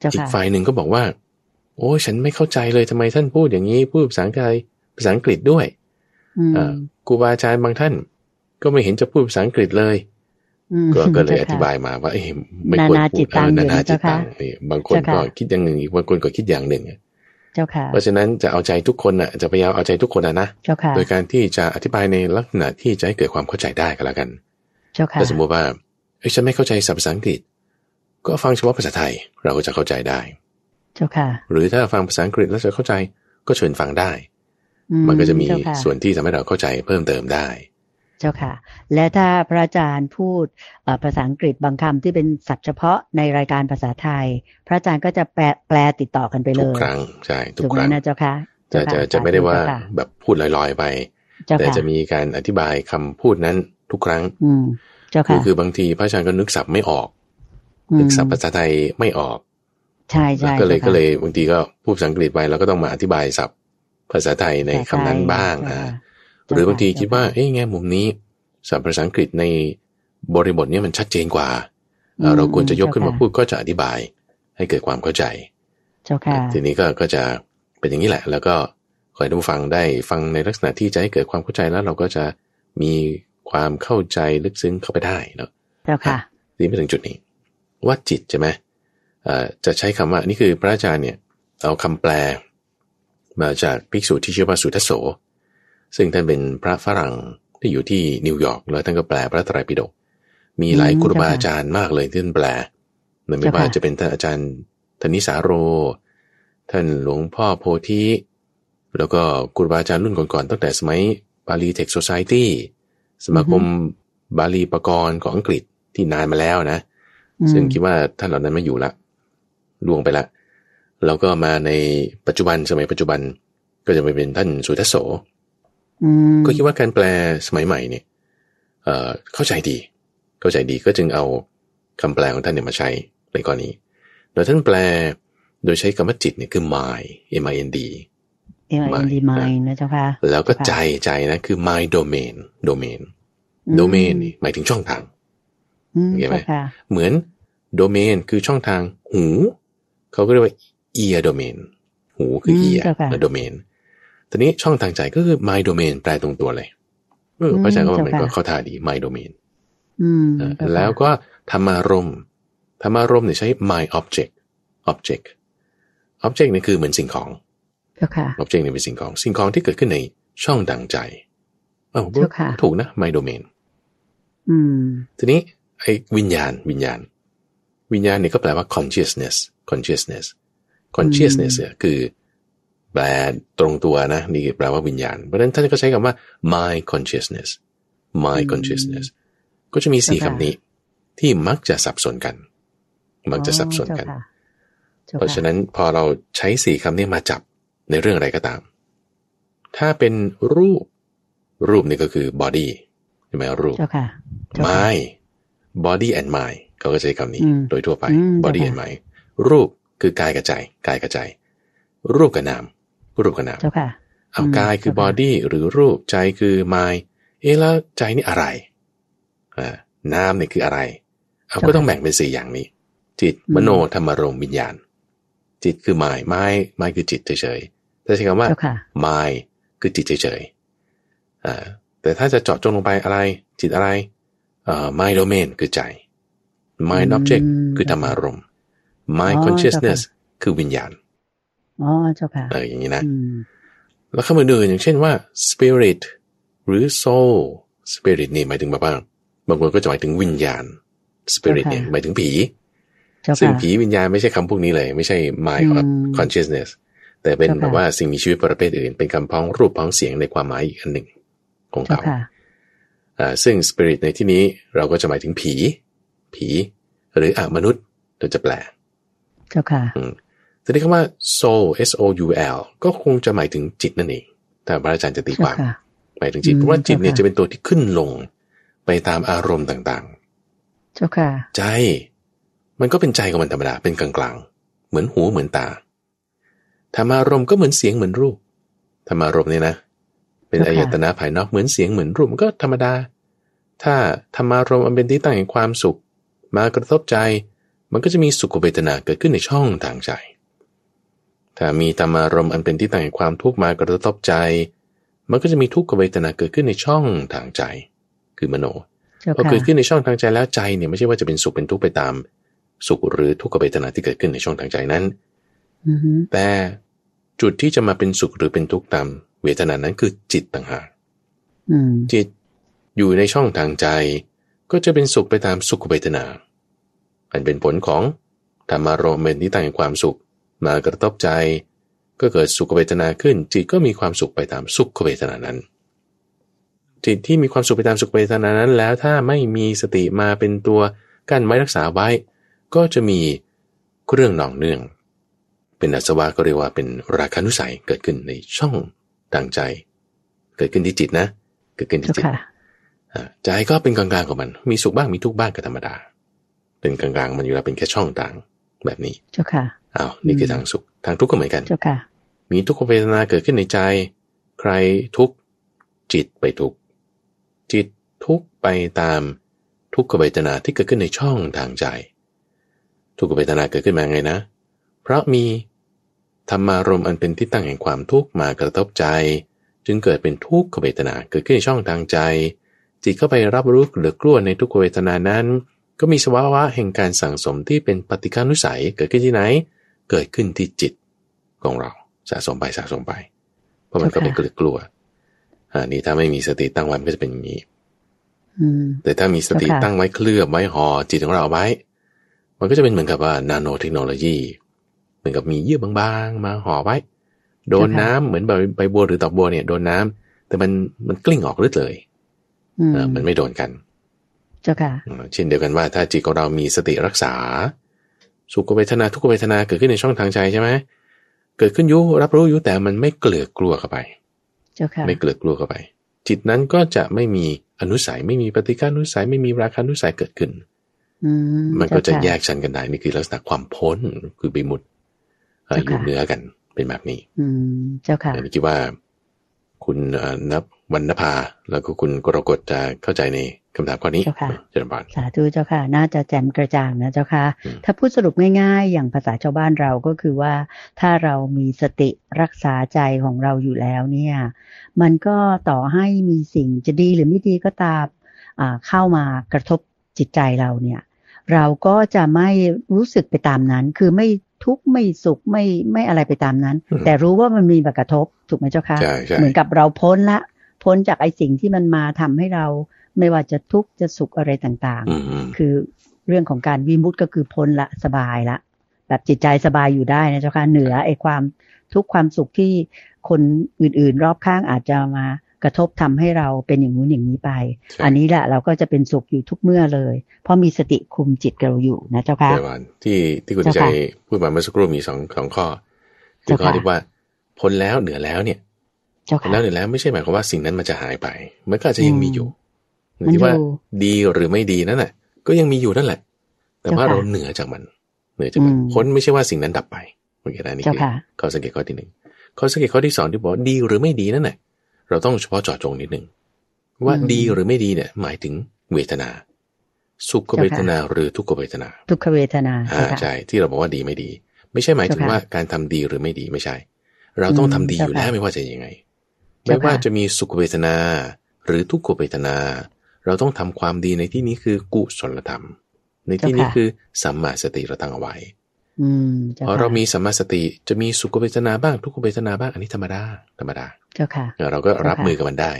[SPEAKER 1] เจ้า
[SPEAKER 2] อีก
[SPEAKER 1] ค่ะ
[SPEAKER 2] ฝ่ายหนึ่งก็บอกว่า โอ้ยฉันไม่เข้าใจเลยทำไมท่านพูดอย่างนี้พูดภาษาอังกฤษภาษาอังกฤษด้วย
[SPEAKER 1] อืม
[SPEAKER 2] เอ่อครูบาอาจารย์บางท่าน ก็ไม่เห็นจะพูดภาษาอังกฤษเลย
[SPEAKER 1] อืม
[SPEAKER 2] ก็ก็เลยอ
[SPEAKER 1] จ้ค่ะ
[SPEAKER 2] ธิบายมาว่าเอ้ยไม่ควร
[SPEAKER 1] นานา
[SPEAKER 2] พู
[SPEAKER 1] จิ
[SPEAKER 2] ด
[SPEAKER 1] ตตัง
[SPEAKER 2] เออนานา
[SPEAKER 1] อยู่นะ
[SPEAKER 2] จิตตัง
[SPEAKER 1] เจ้าค่ะ
[SPEAKER 2] นี่บางคน
[SPEAKER 1] เจ้า
[SPEAKER 2] ก็
[SPEAKER 1] ค่ะ
[SPEAKER 2] คิดอย่างหนึ่งอีกบางคนก็คิดอย่างหนึ่ง
[SPEAKER 1] เจ้าค่ะ
[SPEAKER 2] เพราะฉะนั้นจะเอาใจทุกคนน่ะจะพยายามเอาใจทุกคนนะนะ
[SPEAKER 1] เจ้าค่ะ
[SPEAKER 2] โดยการที่จะอธิบายในลักษณะที่จะให้เกิดความเข้าใจได้ก็แล้วกัน
[SPEAKER 1] เจ้าค่ะ
[SPEAKER 2] ถ้าสมมติว่า เอ้ยฉันไม่เข้าใจศัพท์ภาษาอังกฤษ ก็ฟังเฉพาะภาษาไทยเราก็จะเข้าใจได้
[SPEAKER 1] เจ้าค่ะ
[SPEAKER 2] หรือถ้าฟังภาษาอังกฤษแล้วจะเข้าใจก็เชิญฟังได้
[SPEAKER 1] อื
[SPEAKER 2] มันก็จะมี
[SPEAKER 1] เจ้าค่ะ
[SPEAKER 2] ส่วนที่ทำให้เราเข้าใจเพิ่มเติมได้
[SPEAKER 1] เจ้าค่ะ และถ้าพระอาจารย์พูดเอ่อภาษาอังกฤษบางคำที่เป็นศัพท์เฉพาะในรายการภาษาไทย พระอาจารย์ก็จะแปลแปลติดต่อกันไปเล
[SPEAKER 2] ทุก
[SPEAKER 1] ย
[SPEAKER 2] ครั้งใช่ทุ
[SPEAKER 1] ถู
[SPEAKER 2] ก
[SPEAKER 1] ก
[SPEAKER 2] ค
[SPEAKER 1] ไหม
[SPEAKER 2] รั้ง
[SPEAKER 1] นะเจ้าค่ะ
[SPEAKER 2] จะ
[SPEAKER 1] เจ้า
[SPEAKER 2] จะ
[SPEAKER 1] ค่ะ
[SPEAKER 2] จะไม่ได้ว่า
[SPEAKER 1] เจ้ค่ะ
[SPEAKER 2] แบบพูดลอยๆไป
[SPEAKER 1] เจ้า
[SPEAKER 2] แต่
[SPEAKER 1] ค่ะ
[SPEAKER 2] จะมีการอธิบายคำพูดนั้นทุกครั้ง
[SPEAKER 1] อืม เจ้า
[SPEAKER 2] คือ
[SPEAKER 1] ค่ะ
[SPEAKER 2] คือบางทีพระอาจารย์ก็นึกศัพท์ไม่ออก
[SPEAKER 1] อืม
[SPEAKER 2] นึกศัพท์ภาษาไทยไม่ออก
[SPEAKER 1] ใช่ใช่
[SPEAKER 2] ก็เลย
[SPEAKER 1] จ้าค่ะ
[SPEAKER 2] ก็เลยบางทีก็พูดภาษาอังกฤษไปเราก็ต้องมาอธิบายศัพท์ภาษาไทยในคำนั้นบ้าง
[SPEAKER 1] เจ้
[SPEAKER 2] อ่า
[SPEAKER 1] ค่ะ
[SPEAKER 2] หรือบางที
[SPEAKER 1] เจ้าค่ะ
[SPEAKER 2] คิดว่าเอ้ยแง่มุมนี้ศัพท์ภาษาอังกฤษในบริบทเนี้มันชัดเจนกว่าเอ่อ
[SPEAKER 1] อืม
[SPEAKER 2] เราควรจะยกขึ้นมา
[SPEAKER 1] เจ้าค่ะ
[SPEAKER 2] พูดก็จะอธิบายให้เกิดความเข้าใจ
[SPEAKER 1] เจ้าค่ะ
[SPEAKER 2] ทีนี้ก็ก็จะเป็นอย่างนี้แหละ แล้วก็ขอให้ท่านผู้ฟังได้ฟังในลักษณะที่จะให้เกิดความเข้าใจแล้วเราก็จะมี ความเข้าใจลึกซึ้งเข้าไปได้เนาะ
[SPEAKER 1] เจ้าค่ะ
[SPEAKER 2] ทีนี้ไปถึงจุดนี้ ว่าจิตใช่ไหมเอ่อจะใช้คำว่านี่คือพระอาจารย์เนี่ยเอาคำแปล มาจากภิกษุที่ชื่อว่าสุทัสโส ซึ่งท่านเป็นพระฝรั่งที่อยู่ที่นิวยอร์กแล้วท่านก็แปลพระไตรปิฎกมีหลาย
[SPEAKER 1] อืม
[SPEAKER 2] ครูบา
[SPEAKER 1] เจ้าค่ะ
[SPEAKER 2] อาจารย์มากเลยที่ท่านแปลไม่ว่า
[SPEAKER 1] เจ้าค่ะ
[SPEAKER 2] จะเป็นท่านอาจารย์ธนิสาโร ท่านหลวงพ่อโพธิแล้วก็ครูบาอาจารย์รุ่นก่อนๆตั้งแต่สมัยบาลีเทคโซซายตี้ สมาคมบาลีปกรณ์ของอังกฤษที่นานมาแล้วนะ
[SPEAKER 1] อืม
[SPEAKER 2] ซึ่งคิดว่าท่านเหล่านั้นไม่อยู่ละล่วงไปละ แล้วก็มาในปัจจุบันสมัยปัจจุบันก็จะไปเป็นท่านสุทัสโส
[SPEAKER 1] อืม
[SPEAKER 2] ก็คิดว่าการแปลสมัยใหม่เนี่ยเอ่อเข้าใจดี เข้าใจดีก็จึงเอาคำแปลของท่านเนี่ยมาใช้ในกรณีโดยท่านแปลโดยใช้คำว่าจิตเนี่ยคือ mind m i n d
[SPEAKER 1] M I N D mind นะเจ้าค่ะ
[SPEAKER 2] แล้วก็ใจใจนะคือ my domain domain domain นี่หมายถึงช่องทาง
[SPEAKER 1] อืม
[SPEAKER 2] เห็นไหม
[SPEAKER 1] เจ้าค่ะ
[SPEAKER 2] เหมือน domain คือช่องทางหูเขาก็เรียกว่า ear domain หูคือ
[SPEAKER 1] ม
[SPEAKER 2] ear
[SPEAKER 1] เจ้าค่ะ
[SPEAKER 2] และ domain ทีนี้ช่องทางใจก็คือ my domain แปลตรงตัวเลยเออเพราะฉะนั้นก็มัน
[SPEAKER 1] เจ้า
[SPEAKER 2] ก็
[SPEAKER 1] ค่ะ
[SPEAKER 2] เข้าท่าดี my domain
[SPEAKER 1] อืม
[SPEAKER 2] เออ
[SPEAKER 1] เจ้าค่ะ
[SPEAKER 2] แล้วก็ธรรมารมณ์ธรรมารมณ์เนี่ยใช้ my object object object นี่คือเหมือนสิ่งของ
[SPEAKER 1] เจ้าค่ะ
[SPEAKER 2] object เนี่ยเป็นสิ่งของ สิ่งของที่เกิดขึ้นในช่องดังใจเอ้า
[SPEAKER 1] เจ้าค่ะ
[SPEAKER 2] ถูกนะ my domain
[SPEAKER 1] อืม
[SPEAKER 2] ทีนี้ไอ้วิญญาณ วิญญาณ วิญญาณเนี่ยก็แปลว่า consciousness consciousness consciousness เนี่ยคือแปลตรงตัวนะ นี่แปลว่าวิญญาณ เพราะฉะนั้นท่านก็ใช้คำว่า my consciousness my
[SPEAKER 1] อืม
[SPEAKER 2] consciousness ก็จะมีสี่
[SPEAKER 1] เจ้าค่ะ
[SPEAKER 2] คำนี้ ที่มักจะสับสนกัน มักจะสับสนกัน
[SPEAKER 1] อ๋อเจ้าค่ะ
[SPEAKER 2] เพราะฉะนั้นพอเราใช้สี่คำนี้มาจับ ในเรื่องอะไรก็ตาม ถ้าเป็นรูป รูปนี่ก็คือ body ใช่ไหมรูป
[SPEAKER 1] เจ้าค่ะเจ้าค่ะ
[SPEAKER 2] mind body and mind เขาก็ใช้คำนี้
[SPEAKER 1] อืม
[SPEAKER 2] โดยทั่วไป
[SPEAKER 1] อืม
[SPEAKER 2] body
[SPEAKER 1] เจ้า
[SPEAKER 2] and
[SPEAKER 1] ค่ะ
[SPEAKER 2] mind รูปคือกายกับใจกายกับใจ รูปกับนาม รูปกับนาม
[SPEAKER 1] เจ้าค่ะ
[SPEAKER 2] เอา
[SPEAKER 1] อืม
[SPEAKER 2] กายคือ
[SPEAKER 1] เจ้าค่ะ
[SPEAKER 2] body หรือรูปใจคือ mind เอ๊ะแล้วใจนี่อะไรอ่านามนี่คืออะไร เอาก็ต้องแบ่งเป็นสี่อย่างนี้ จิตมโนธรรมารมณ์วิญญาณ จิตคือ mind mind mind คือจิตเฉย ๆแต่ใช้คำว่า
[SPEAKER 1] เจ้าค่ะ
[SPEAKER 2] mind คือจิตเฉยๆอ่าแต่ถ้าจะเจาะจงลงไปอะไร จิตอะไรเอ่อ mind domain คือใจ mind
[SPEAKER 1] อืม
[SPEAKER 2] object คือธรรมารมณ์ mind
[SPEAKER 1] อ๋อ
[SPEAKER 2] consciousness
[SPEAKER 1] เจ้าค่ะ
[SPEAKER 2] คือวิญญาณ
[SPEAKER 1] อ๋อเจ้าค่ะ
[SPEAKER 2] เอออย่างนี้นะ
[SPEAKER 1] อืม
[SPEAKER 2] แล้วคำอื่นๆอย่างเช่นว่า spirit หรือ soul spirit นี่หมายถึงแบบว่าบางคนก็จะหมายถึงวิญญาณ spirit
[SPEAKER 1] เจ้าค่ะ
[SPEAKER 2] เนี่ยหมายถึงผี
[SPEAKER 1] เจ้า
[SPEAKER 2] ซึ่ง
[SPEAKER 1] ค่ะ
[SPEAKER 2] ผีวิญญาณไม่ใช่คำพวกนี้เลย ไม่ใช่ mind
[SPEAKER 1] อืม
[SPEAKER 2] of consciousness แต่เป็น
[SPEAKER 1] เจ้าค่ะ
[SPEAKER 2] แบบว่าสิ่งมีชีวิตประเภทอื่น เป็นคำพ้องรูปพ้องเสียงในความหมายอีกอันหนึ่งของ
[SPEAKER 1] เจ้า
[SPEAKER 2] เขา
[SPEAKER 1] ค่ะ
[SPEAKER 2] อ่าซึ่ง spirit ในที่นี้เราก็จะหมายถึงผี ผี หรืออมนุษย์เราจะแปล
[SPEAKER 1] เจ้าค่ะ
[SPEAKER 2] ทีนี้คำว่า soul s o u l ก็คงจะหมายถึงจิตนั่นเองถ้าพระอาจารย์จะตีค
[SPEAKER 1] เจ้าวา
[SPEAKER 2] ม
[SPEAKER 1] ค่ะ
[SPEAKER 2] หมายถึงจิต
[SPEAKER 1] อืม
[SPEAKER 2] เพราะว่าจิตเนี่ย
[SPEAKER 1] เจ้าค่ะ
[SPEAKER 2] จะเป็นตัวที่ขึ้นลงไปตามอารมณ์ต่าง
[SPEAKER 1] เจ้าค่ะ
[SPEAKER 2] ๆใจ มันก็เป็นใจของมันธรรมดาเป็นกลางๆ เหมือนหูเหมือนตา ธรรมารมณ์ก็เหมือนเสียงเหมือนรูปธรรมารมณ์เนี่ยนะ เป็น
[SPEAKER 1] เจ้า
[SPEAKER 2] อา
[SPEAKER 1] ค่ะ
[SPEAKER 2] ยตนะภายนอกเหมือนเสียงเหมือนรูปมันก็ธรรมดา ถ้าธรรมารมณ์อันเป็นที่ตั้งแห่งความสุข มากระทบใจ มันก็จะมีสุขเวทนาเกิดขึ้นในช่องทางใจ ถ้ามีธรรมารมณ์อันเป็นที่ตั้งแห่งความทุกข์มากระทบใจ มันก็จะมีทุกขเวทนาเกิดขึ้นในช่องทางใจ คือมโน
[SPEAKER 1] เจ้า
[SPEAKER 2] พอ
[SPEAKER 1] ค่ะ
[SPEAKER 2] เกิดขึ้นในช่องทางใจแล้วใจเนี่ยไม่ใช่ว่าจะเป็นสุขเป็นทุกข์ไปตาม สุขหรือทุกขเวทนาที่เกิดขึ้นในช่องทางใจนั้น
[SPEAKER 1] อือฮึ
[SPEAKER 2] แต่ จุดที่จะมาเป็นสุขหรือเป็นทุกข์ตามเวทนานั้นคือจิตต่างหาก
[SPEAKER 1] อืม
[SPEAKER 2] จิตอยู่ในช่องทางใจ ก็จะเป็นสุขไปตามสุขเวทนา อันเป็นผลของธรรมารมณ์เป็นที่ตั้งแห่งความสุขมากระทบใจ ก็เกิดสุขเวทนาขึ้น จิตก็มีความสุขไปตามสุขเวทนานั้น จิตที่มีความสุขไปตามสุขเวทนานั้น แล้วถ้าไม่มีสติมาเป็นตัวกั้นไว้รักษาไว้ ก็จะมีเครื่องหนองเนื่อง เป็นอาสวะก็เรียกว่าเป็นราคานุสัยเกิดขึ้นในช่องทางใจ เกิดขึ้นที่จิตนะ เกิดขึ้นที่
[SPEAKER 1] เจ้า
[SPEAKER 2] จิต
[SPEAKER 1] ค่ะ
[SPEAKER 2] อ่าใจก็เป็นกลางๆของมัน มีสุขบ้างมีทุกข์บ้างก็ธรรมดา เป็นกลางๆมันอยู่แล้วเป็นแค่ช่องต่างแบบนี้
[SPEAKER 1] เจ้าค่ะ
[SPEAKER 2] อ้าวนี่คือทางสุข ทางทุกข์ก็เหมือนกัน
[SPEAKER 1] เจ้าค่ะ
[SPEAKER 2] มีทุกขเวทนาเกิดขึ้นในใจ ใครทุกข์จิตไปทุกข์จิตทุกข์ไปตามทุกขเวทนาที่เกิดขึ้นในช่องทางใจ ทุกขเวทนาเกิดขึ้นมาไงนะ เพราะมีธรรมารมณ์อันเป็นที่ตั้งแห่งความทุกข์มากระทบใจ จึงเกิดเป็นทุกขเวทนาเกิดขึ้นในช่องทางใจ จิตเข้าไปรับรู้หรือกลัวในทุกขเวทนานั้น ก็มีสภาวะแห่งการสั่งสมที่เป็นปฏิฆานุสัยเกิดขึ้นที่ไหน เกิดขึ้นที่จิตของเราสะสมไปสะสมไป เพราะมันก็เป็นเกลือกลัวอ่านี่ถ้าไม่มีสติตั้งไว้มันก็จะเป็นอย่างนี้
[SPEAKER 1] อืม
[SPEAKER 2] แต่ถ้ามีสติ
[SPEAKER 1] เจ้าค่ะ
[SPEAKER 2] ตั้งไว้เคลือบไว้ห่อจิตของเราเอาไว้ มันก็จะเป็นเหมือนกับว่านาโนเทคโนโลยีเห มือนกับมีเยื่อบางๆ มาห่อไว้ โดนน้ำเหมือนใบใบบัวหรือดอกบัวเนี่ยโดนน้ำแต่มันมันกลิ้งออกลึดเลย
[SPEAKER 1] อืม
[SPEAKER 2] เออมันไม่โดนกัน
[SPEAKER 1] เจ้าค่ะ
[SPEAKER 2] อืมเช่นเดียวกันว่า ถ้าจิตของเรามีสติรักษา สุขเวทนาทุกขเวทนาเกิดขึ้นในช่องทางใจใช่ไหมเกิดขึ้นอยุรับรู้อยุแต่มันไม่เกลือกกลัวเข้าไป
[SPEAKER 1] เจ้าค่ะ
[SPEAKER 2] ไม่เกลือกกลัวเข้าไป จิตนั้นก็จะไม่มีอนุสัยไม่มีปฏิฆานุสัยไม่มีราคานุสัยเกิดขึ้น
[SPEAKER 1] อืม
[SPEAKER 2] มันก็จะ
[SPEAKER 1] เาค่
[SPEAKER 2] แยกชั้นกันได้นี่คือลักษณะความพ้นคือไปหมุดเอ่อ
[SPEAKER 1] เจ้า
[SPEAKER 2] อ
[SPEAKER 1] ค่ะ
[SPEAKER 2] ยู่เหนือกันเป็นแบบนี้
[SPEAKER 1] อืมเจ้าค่ะ
[SPEAKER 2] อันนี้คิดว่า คุณเอ่อนับวรรณภาแล้วก็คุณกรกฎจะเข้าใจในคำถามข้อนี้
[SPEAKER 1] เจ้าค่ะ
[SPEAKER 2] เจริญบาน
[SPEAKER 1] สาธุเจ้าค่ะ น่าจะแจ่มกระจ่างนะเจ้าค่ะ
[SPEAKER 2] อืม
[SPEAKER 1] ถ้าพูดสรุปง่ายๆ อย่างภาษาชาวบ้านเราก็คือว่า ถ้าเรามีสติรักษาใจของเราอยู่แล้วเนี่ย มันก็ต่อให้มีสิ่งจะดีหรือไม่ดีก็ตามอ่าเข้ามากระทบจิตใจเราเนี่ย เราก็จะไม่รู้สึกไปตามนั้น คือไม่ ทุกข์ไม่สุขไม่ไม่อะไรไปตามนั้น
[SPEAKER 2] อืม
[SPEAKER 1] แต่รู้ว่ามันมีมากระทบถูกไหมเจ้าค่ะ
[SPEAKER 2] ใช่ใช่
[SPEAKER 1] เหมือนกับเราพ้นละ พ้นจากไอ้สิ่งที่มันมาทำให้เราไม่ว่าจะทุกข์จะสุขอะไรต่าง
[SPEAKER 2] อืมอืม
[SPEAKER 1] ๆคือเรื่องของการวิมุตติก็คือพ้นละสบายละ แบบจิตใจสบายอยู่ได้นะเจ้าค่ะเหนือไอ้ความทุกข์ความสุขที่คนอื่นๆ รอบข้างอาจจะมา กระทบทำให้เราเป็นอย่างนู้นอย่างนี้ไป
[SPEAKER 2] ใช่
[SPEAKER 1] อันนี้แหละเราก็จะเป็นสุขอยู่ทุกเมื่อเลย เพราะมีสติคุมจิตเราอยู่นะเจ้าค่ะ
[SPEAKER 2] เจริญบานที่ที่คุณ
[SPEAKER 1] เจ้า
[SPEAKER 2] ใจ
[SPEAKER 1] ค่ะ
[SPEAKER 2] พูดมาเมื่อสักครู่มีสองสองข้อคือ
[SPEAKER 1] เจ้า
[SPEAKER 2] ข้อ
[SPEAKER 1] ค่ะ
[SPEAKER 2] ที่ว่าพ้นแล้วเหนือแล้วเนี่ย
[SPEAKER 1] เจ้า
[SPEAKER 2] พ้น
[SPEAKER 1] ค่ะ
[SPEAKER 2] แล้วเหนือแล้วไม่ใช่หมายความว่าสิ่งนั้นมันจะหายไป มันก็อาจจะยังมีอยู่
[SPEAKER 1] มัน
[SPEAKER 2] ที่ว่า
[SPEAKER 1] อยู่
[SPEAKER 2] ดีหรือไม่ดีนั่นแหละก็ยังมีอยู่นั่นแหละ แต่ว่า
[SPEAKER 1] เจ้าค่ะ
[SPEAKER 2] เราเหนือจากมัน เหนือจากมัน
[SPEAKER 1] อืม
[SPEAKER 2] พ้นไม่ใช่ว่าสิ่งนั้นดับไปโอเคนะนี่
[SPEAKER 1] เจ้า
[SPEAKER 2] คือ
[SPEAKER 1] ค่ะ
[SPEAKER 2] ข้อสังเกตข้อที่หนึ่งข้อสังเกตข้อที่สองที่บอกว่าดีหรือไม่ดีนั่นแหละ เราต้องเฉพาะเจาะจงนิดหนึ่งว่า
[SPEAKER 1] อืม
[SPEAKER 2] ดีหรือไม่ดีเนี่ย หมายถึงเวทนา สุขเวทนาหรือทุกขเวทนา
[SPEAKER 1] ทุกขเวทนา
[SPEAKER 2] อ่า
[SPEAKER 1] เจ้าค่ะ
[SPEAKER 2] ใช่ที่เราบอกว่าดีไม่ดี ไม่ใช่หมายถึง
[SPEAKER 1] เจ้าค่ะ
[SPEAKER 2] ว่าการทำดีหรือไม่ดีไม่ใช่ เราต้อง
[SPEAKER 1] อืม
[SPEAKER 2] ทำดีอยู่
[SPEAKER 1] เจ้าค่ะ
[SPEAKER 2] แล้วไม่ว่าจะยังไง
[SPEAKER 1] เจ้าค่ะ
[SPEAKER 2] ไม่ว่าจะมีสุขเวทนา หรือทุกขเวทนา เราต้องทำความดีในที่นี้คือกุศลธรรม ในที่นี้
[SPEAKER 1] เจ้าค่ะ
[SPEAKER 2] คือสัมมาสติเราตั้งเอาไว้
[SPEAKER 1] อืม เจ้า
[SPEAKER 2] พอ
[SPEAKER 1] ค่ะ
[SPEAKER 2] เรามีสัมมาสติจะมีสุขเวทนาบ้างทุกขเวทนาบ้างอันนี้ธรรมดาธรรมดา
[SPEAKER 1] เจ้าค่ะ
[SPEAKER 2] เราก็รับ
[SPEAKER 1] เจ้าค่ะ
[SPEAKER 2] มือกับมันได้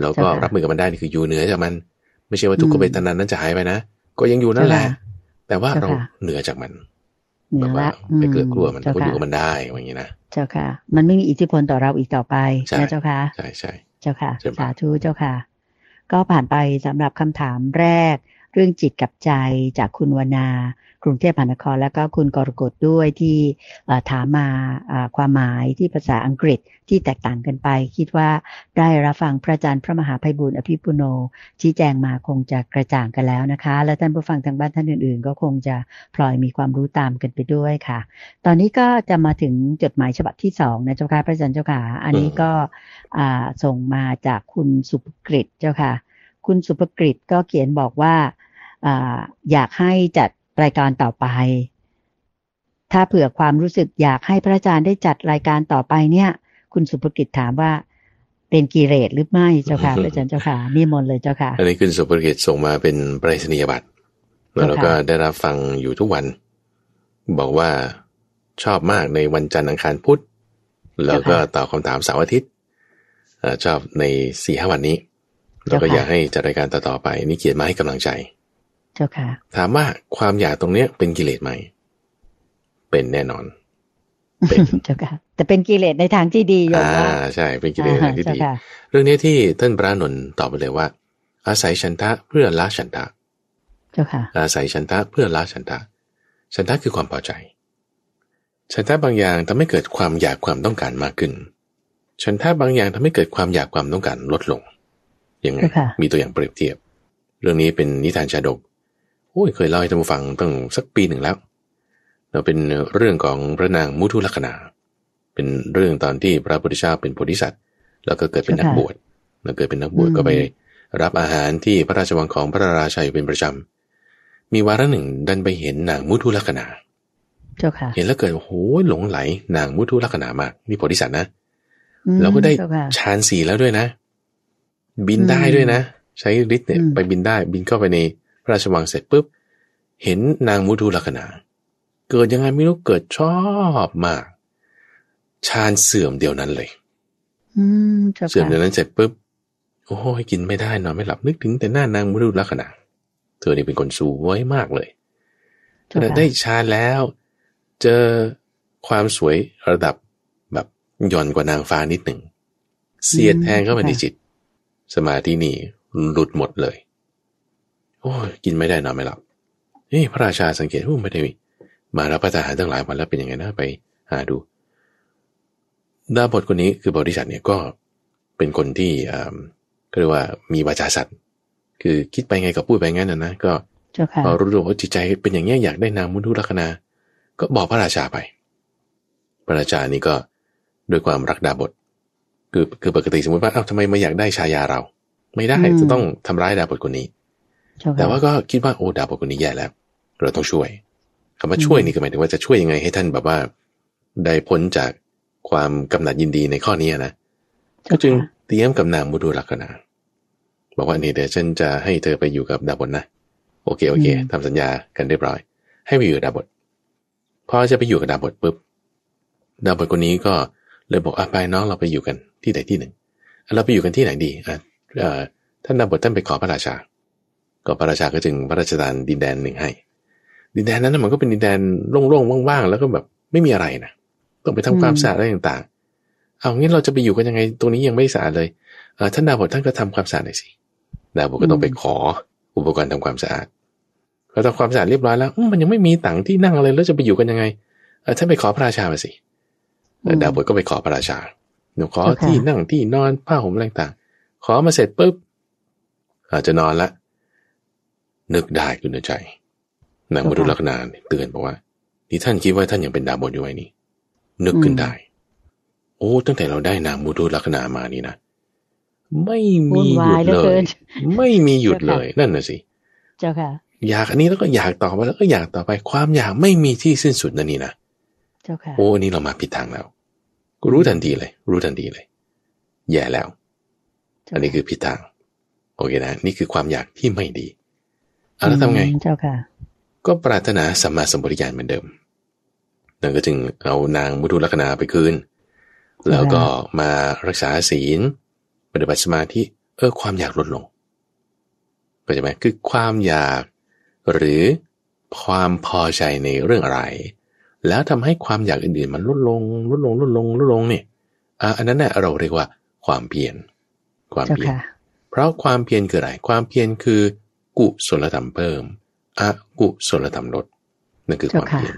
[SPEAKER 2] เราก็
[SPEAKER 1] เจ้าค่ะ
[SPEAKER 2] รับมือกับมันได้นี่คืออยู่เหนือจากมัน ไม่ใช่ว่าทุกข
[SPEAKER 1] อืม
[SPEAKER 2] เวทนานั้นจะหายไปนะก็ยังอยู่นั่นแหละ
[SPEAKER 1] เจ้าค่ะ
[SPEAKER 2] แต่ว่า
[SPEAKER 1] เจ้า
[SPEAKER 2] เรา
[SPEAKER 1] ค่ะ
[SPEAKER 2] เหนือจากมัน
[SPEAKER 1] เหนื
[SPEAKER 2] แบ
[SPEAKER 1] อบ
[SPEAKER 2] ว่า
[SPEAKER 1] ละ
[SPEAKER 2] ไปเกลือกลัวมัน
[SPEAKER 1] เจ้า
[SPEAKER 2] ก็อยู่
[SPEAKER 1] ค่ะ
[SPEAKER 2] กับมันได้อย่างนี้นะ
[SPEAKER 1] เจ้าค่ะ มันไม่มีอิทธิพลต่อเราอีกต่อไป
[SPEAKER 2] ใช่
[SPEAKER 1] นะเจ้าค่ะ
[SPEAKER 2] ใช่ใช่
[SPEAKER 1] เจ้าค่ะ
[SPEAKER 2] เชิญครับ
[SPEAKER 1] สาธุเจ้าค่ะ ก็ผ่านไปสำหรับคำถามแรก เรื่องจิตกับใจจากคุณวนา กรุงเทพมหานคร แล้วก็คุณกรกฎด้วยที่ถามมาความหมายที่ภาษาอังกฤษที่แตกต่างกันไป คิดว่าได้รับฟังพระอาจารย์พระมหาภัยบุญอภิปุโน ชี้แจงมาคงจะกระจ่างกันแล้วนะคะ และท่านผู้ฟังทางบ้านท่านอื่นๆ ก็คงจะพลอยมีความรู้ตามกันไปด้วยค่ะ ตอนนี้ก็จะมาถึงจดหมายฉบับที่สองนะเจ้าค่ะพระอาจารย์เจ้าค่ะอันนี้ก็ส่งมาจากคุณสุภกฤษเจ้าค่ะ คุณสุภกฤษก็เขียนบอกว่าอาอยากให้จัด รายการต่อไป ถ้าเผื่อความรู้สึกอยากให้พระอาจารย์ได้จัดรายการต่อไปเนี่ย คุณสุภกิจถามว่าเป็นกิเลสหรือไม่เจ้าค่ะพระอาจารย์เจ้าค่ะนิมนต์เลยเจ้าค่ะ
[SPEAKER 2] อันนี้คุณสุภกิจส่งมาเป็นไปรษณียบัตรแล้วเราก็ได้รับฟังอยู่ทุกวัน บอกว่าชอบมากในวันจันทร์อังคารพุธแล้วก็ตอบคำถามเสาร์อาทิตย์เอ่อชอบในสี่ห้าวันนี้เราก็
[SPEAKER 1] เจ้าค่ะ
[SPEAKER 2] อยากให้จัดรายการต่อๆไป นี่เขียนมาให้กำลังใจ
[SPEAKER 1] เจ้าค่ะ
[SPEAKER 2] ถามว่าความอยากตรงเนี้ยเป็นกิเลสไหม เป็นแน่นอน เป็น
[SPEAKER 1] เจ้าค่ะ แต่เป็นกิเลสในทางที่ดีโยม
[SPEAKER 2] อ่า
[SPEAKER 1] ว่า
[SPEAKER 2] ใช่ เป็นกิเลสในทางที่
[SPEAKER 1] เจ้า
[SPEAKER 2] ดี
[SPEAKER 1] ค่ะ
[SPEAKER 2] เรื่องนี้ที่ท่านพระนนท์ตอบไปเลยว่า อาศัยฉันทะเพื่อละฉันทะ
[SPEAKER 1] เจ้าค่ะ
[SPEAKER 2] อาศัยฉันทะเพื่อละฉันทะ ฉันทะคือความพอใจ ฉันทะบางอย่างทำให้เกิดความอยากความต้องการมากขึ้น ฉันทะบางอย่างทำให้เกิดความอยากความต้องการลดลงยังไง
[SPEAKER 1] เจ้าค่ะ
[SPEAKER 2] มีตัวอย่างเปรียบเทียบ เรื่องนี้เป็นนิทานชาดก โอ้ยเคยเล่าให้ท่านผู้ฟังตั้งสักปีหนึ่งแล้วเราเป็นเรื่องของพระนางมุทุลักษณาเป็นเรื่องตอนที่พระพุทธเจ้าเป็นโพธิสัตว์ แล้วก็เกิดเป็นนักบวชแล้วเกิดเป็นนักบวช
[SPEAKER 1] อืม
[SPEAKER 2] ก็ไปรับอาหารที่พระราชวังของพระราชาอยู่เป็นประจำ มีวาระหนึ่งดันไปเห็นนางมุทุลักษณา
[SPEAKER 1] เจ้าค่ะ
[SPEAKER 2] เห็นแล้วเกิดโอ้โหหลงไหลนางมุทุลักษณามากนี่โพธิสัตว์นะ
[SPEAKER 1] อืม
[SPEAKER 2] เราก็ได้
[SPEAKER 1] เจ้าค่ะ
[SPEAKER 2] ฌานสีแล้วด้วยนะ บินได้ด้วยนะ ใช้ฤทธิ์เนี่ย
[SPEAKER 1] อืม
[SPEAKER 2] ไปบินได้ บินเข้าไปในพ ระราชวังเสร็จปุ๊บ เห็นนางมุทุลักษณาเกิดยังไงไม่รู้เกิดชอบมากฌานเสื่อมเดียวนั้นเลย
[SPEAKER 1] อืมเจ้า
[SPEAKER 2] เสื่อม
[SPEAKER 1] ค่ะ
[SPEAKER 2] เดียวนั้นเสร็จปุ๊บโอ้ยกินไม่ได้นอนไม่หลับนึกถึงแต่หน้านางมุทุลักษณาเธอนี่เป็นคนสวยมากเลย
[SPEAKER 1] เจ้า
[SPEAKER 2] แต่
[SPEAKER 1] ค่ะ
[SPEAKER 2] ได้ฌานแล้ว เจอความสวยระดับแบบหย่อนกว่านางฟ้านิดหนึ่งเสียดแทงเข้าไปในจิต สมาธินี่หลุดหมดเลย โอ้ยกินไม่ได้นอนไม่หลับเฮ้ยพระราชาสังเกตว่าไม่ได้มารับประทานอาหารตั้งหลายวันแล้วเป็นยังไงนะไปหาดูดาบทคนนี้คือบริษัทเนี่ยก็เป็นคนที่อ่าก็เรียกว่ามีวาจาสัตว์คือคิดไปไงก็พูดไปงั้นนะนะก็
[SPEAKER 1] เจ้าค่ะ
[SPEAKER 2] พอรู้ตัวว่าจิตใจเป็นอย่างนี้ยอยากได้นามมุทุลักษณาก็บอกพระราชาไป พระราชานี่ก็ด้วยความรักดาบท คือคือปกติสมมติว่าเอ้าทำไมมาอยากได้ชายาเรา ไม่ได้
[SPEAKER 1] อืม
[SPEAKER 2] จะต้องทำร้ายดาบทคนนี้
[SPEAKER 1] เจ้าค่ะ
[SPEAKER 2] แต่ว่าก็คิดว่าโอ้ดาบทคนนี้แย่แล้ว เราต้องช่วยคำว่าช่วย
[SPEAKER 1] อืม
[SPEAKER 2] นี่ก็หมายถึงว่าจะช่วยยังไงให้ท่านแบบว่า ได้พ้นจากความกำหนัดยินดีในข้อนี้นะก็
[SPEAKER 1] เจ้า
[SPEAKER 2] จึง
[SPEAKER 1] ค่ะ
[SPEAKER 2] เตรียมกับนางมุทุลักษณาบอกว่านี่เดี๋ยวฉันจะให้เธอไปอยู่กับดาบทนะ โอเคโอเคทำสัญญากันเรียบร้อย ให้ไปอยู่กับดาบทพอจะไปอยู่กับดาบทปุ๊บดาบทคนนี้ก็เลยบอกอะไปน้องเราไปอยู่กันที่ไหนที่หนึ่งอะเราไปอยู่กันที่ไหนดีอะเอ่อท่านดาบทท่านไปขอพระราชา ก็พระราชาก็จึงพระราชทานดินแดนหนึ่งให้ ดินแดนนั้นนะมันก็เป็นดินแดนโล่งๆว่างๆแล้วก็แบบไม่มีอะไรนะต้องไปทำความ
[SPEAKER 1] อืม
[SPEAKER 2] สะอาดอะไรต่างๆ เอางี้เราจะไปอยู่กันยังไงตรงนี้ยังไม่สะอาดเลยเออท่านดาบทท่านก็ทำความสะอาดหน่อยสิดาบทก็ต้องไปขออุปกรณ์ทำความสะอาดพอทำความสะอาดเรียบร้อยแล้วอืมมันยังไม่มีตังที่นั่งอะไรแล้วจะไปอยู่กันยังไงเออท่านไปขอพระราชามาสิเออดาบทก็ไปขอพระราชาหนูขอ
[SPEAKER 1] เจ้าค่ะ
[SPEAKER 2] ที่นั่งที่นอนผ้าห่มอะไรต่างๆขอมาเสร็จปุ๊บอาจจะนอนละ นึกได้คุณในใจนางมรุลักษณาเตือนบอกว่าที่ท่านคิดว่าท่านยังเป็นดาบทอยู่ไว้นี่ นึกขึ้นได้ โอ้ตั้งแต่เราได้นางมุรุลักษณามานี่นะไม่
[SPEAKER 1] วุ่
[SPEAKER 2] มี
[SPEAKER 1] น
[SPEAKER 2] ห
[SPEAKER 1] วา
[SPEAKER 2] ยุ
[SPEAKER 1] ย
[SPEAKER 2] ด
[SPEAKER 1] เหลือ
[SPEAKER 2] เล
[SPEAKER 1] เกิ
[SPEAKER 2] ย
[SPEAKER 1] น
[SPEAKER 2] ไม่มีหยุด
[SPEAKER 1] เจ้า
[SPEAKER 2] เล
[SPEAKER 1] ค่ะ
[SPEAKER 2] ยนั่นน่ะสิ
[SPEAKER 1] เจ้าค่ะ
[SPEAKER 2] อยากอันนี้แล้วก็อยากต่อไปแล้วก็อยากต่อไปความอยากไม่มีที่สิ้นสุดนั่นนี่นะ
[SPEAKER 1] เจ้าค่ะ
[SPEAKER 2] โอ้อันนี้เรามาผิดทางแล้วก็รู้ทันทีเลย รู้ทันทีเลยแย่แล้ว อันนี้คือผิดทาง โอเคนะ นี่คือความอยากที่ไม่ดีเอา แล้วทำไง
[SPEAKER 1] อืมเจ้าค่ะ
[SPEAKER 2] ก็ปรารถนาสัมมาสัมปวิญญาณเหมือนเดิมนั่นก็จึงเอานางมุทุลักษณาไปคืน แล้วก็มารักษาศีล ปฏิบัติสมาธิ เออความอยากลดลงเข้าใจไหมคือความอยาก หรือความพอใจในเรื่องอะไร แล้วทำให้ความอยากอื่นๆ มันลดลงลดลงลดลงลดลงเนี่ยอะอันนั้นเน่ะเราเรียกว่าความเพียรความ
[SPEAKER 1] เจ้า
[SPEAKER 2] เพียร
[SPEAKER 1] ค่ะ
[SPEAKER 2] เพราะความเพียรคืออะไร ความเพียรคือ กุศลธรรมเพิ่มอกุศลธรรมลดนั่นคือความ
[SPEAKER 1] เจ้าค่ะ
[SPEAKER 2] เพียร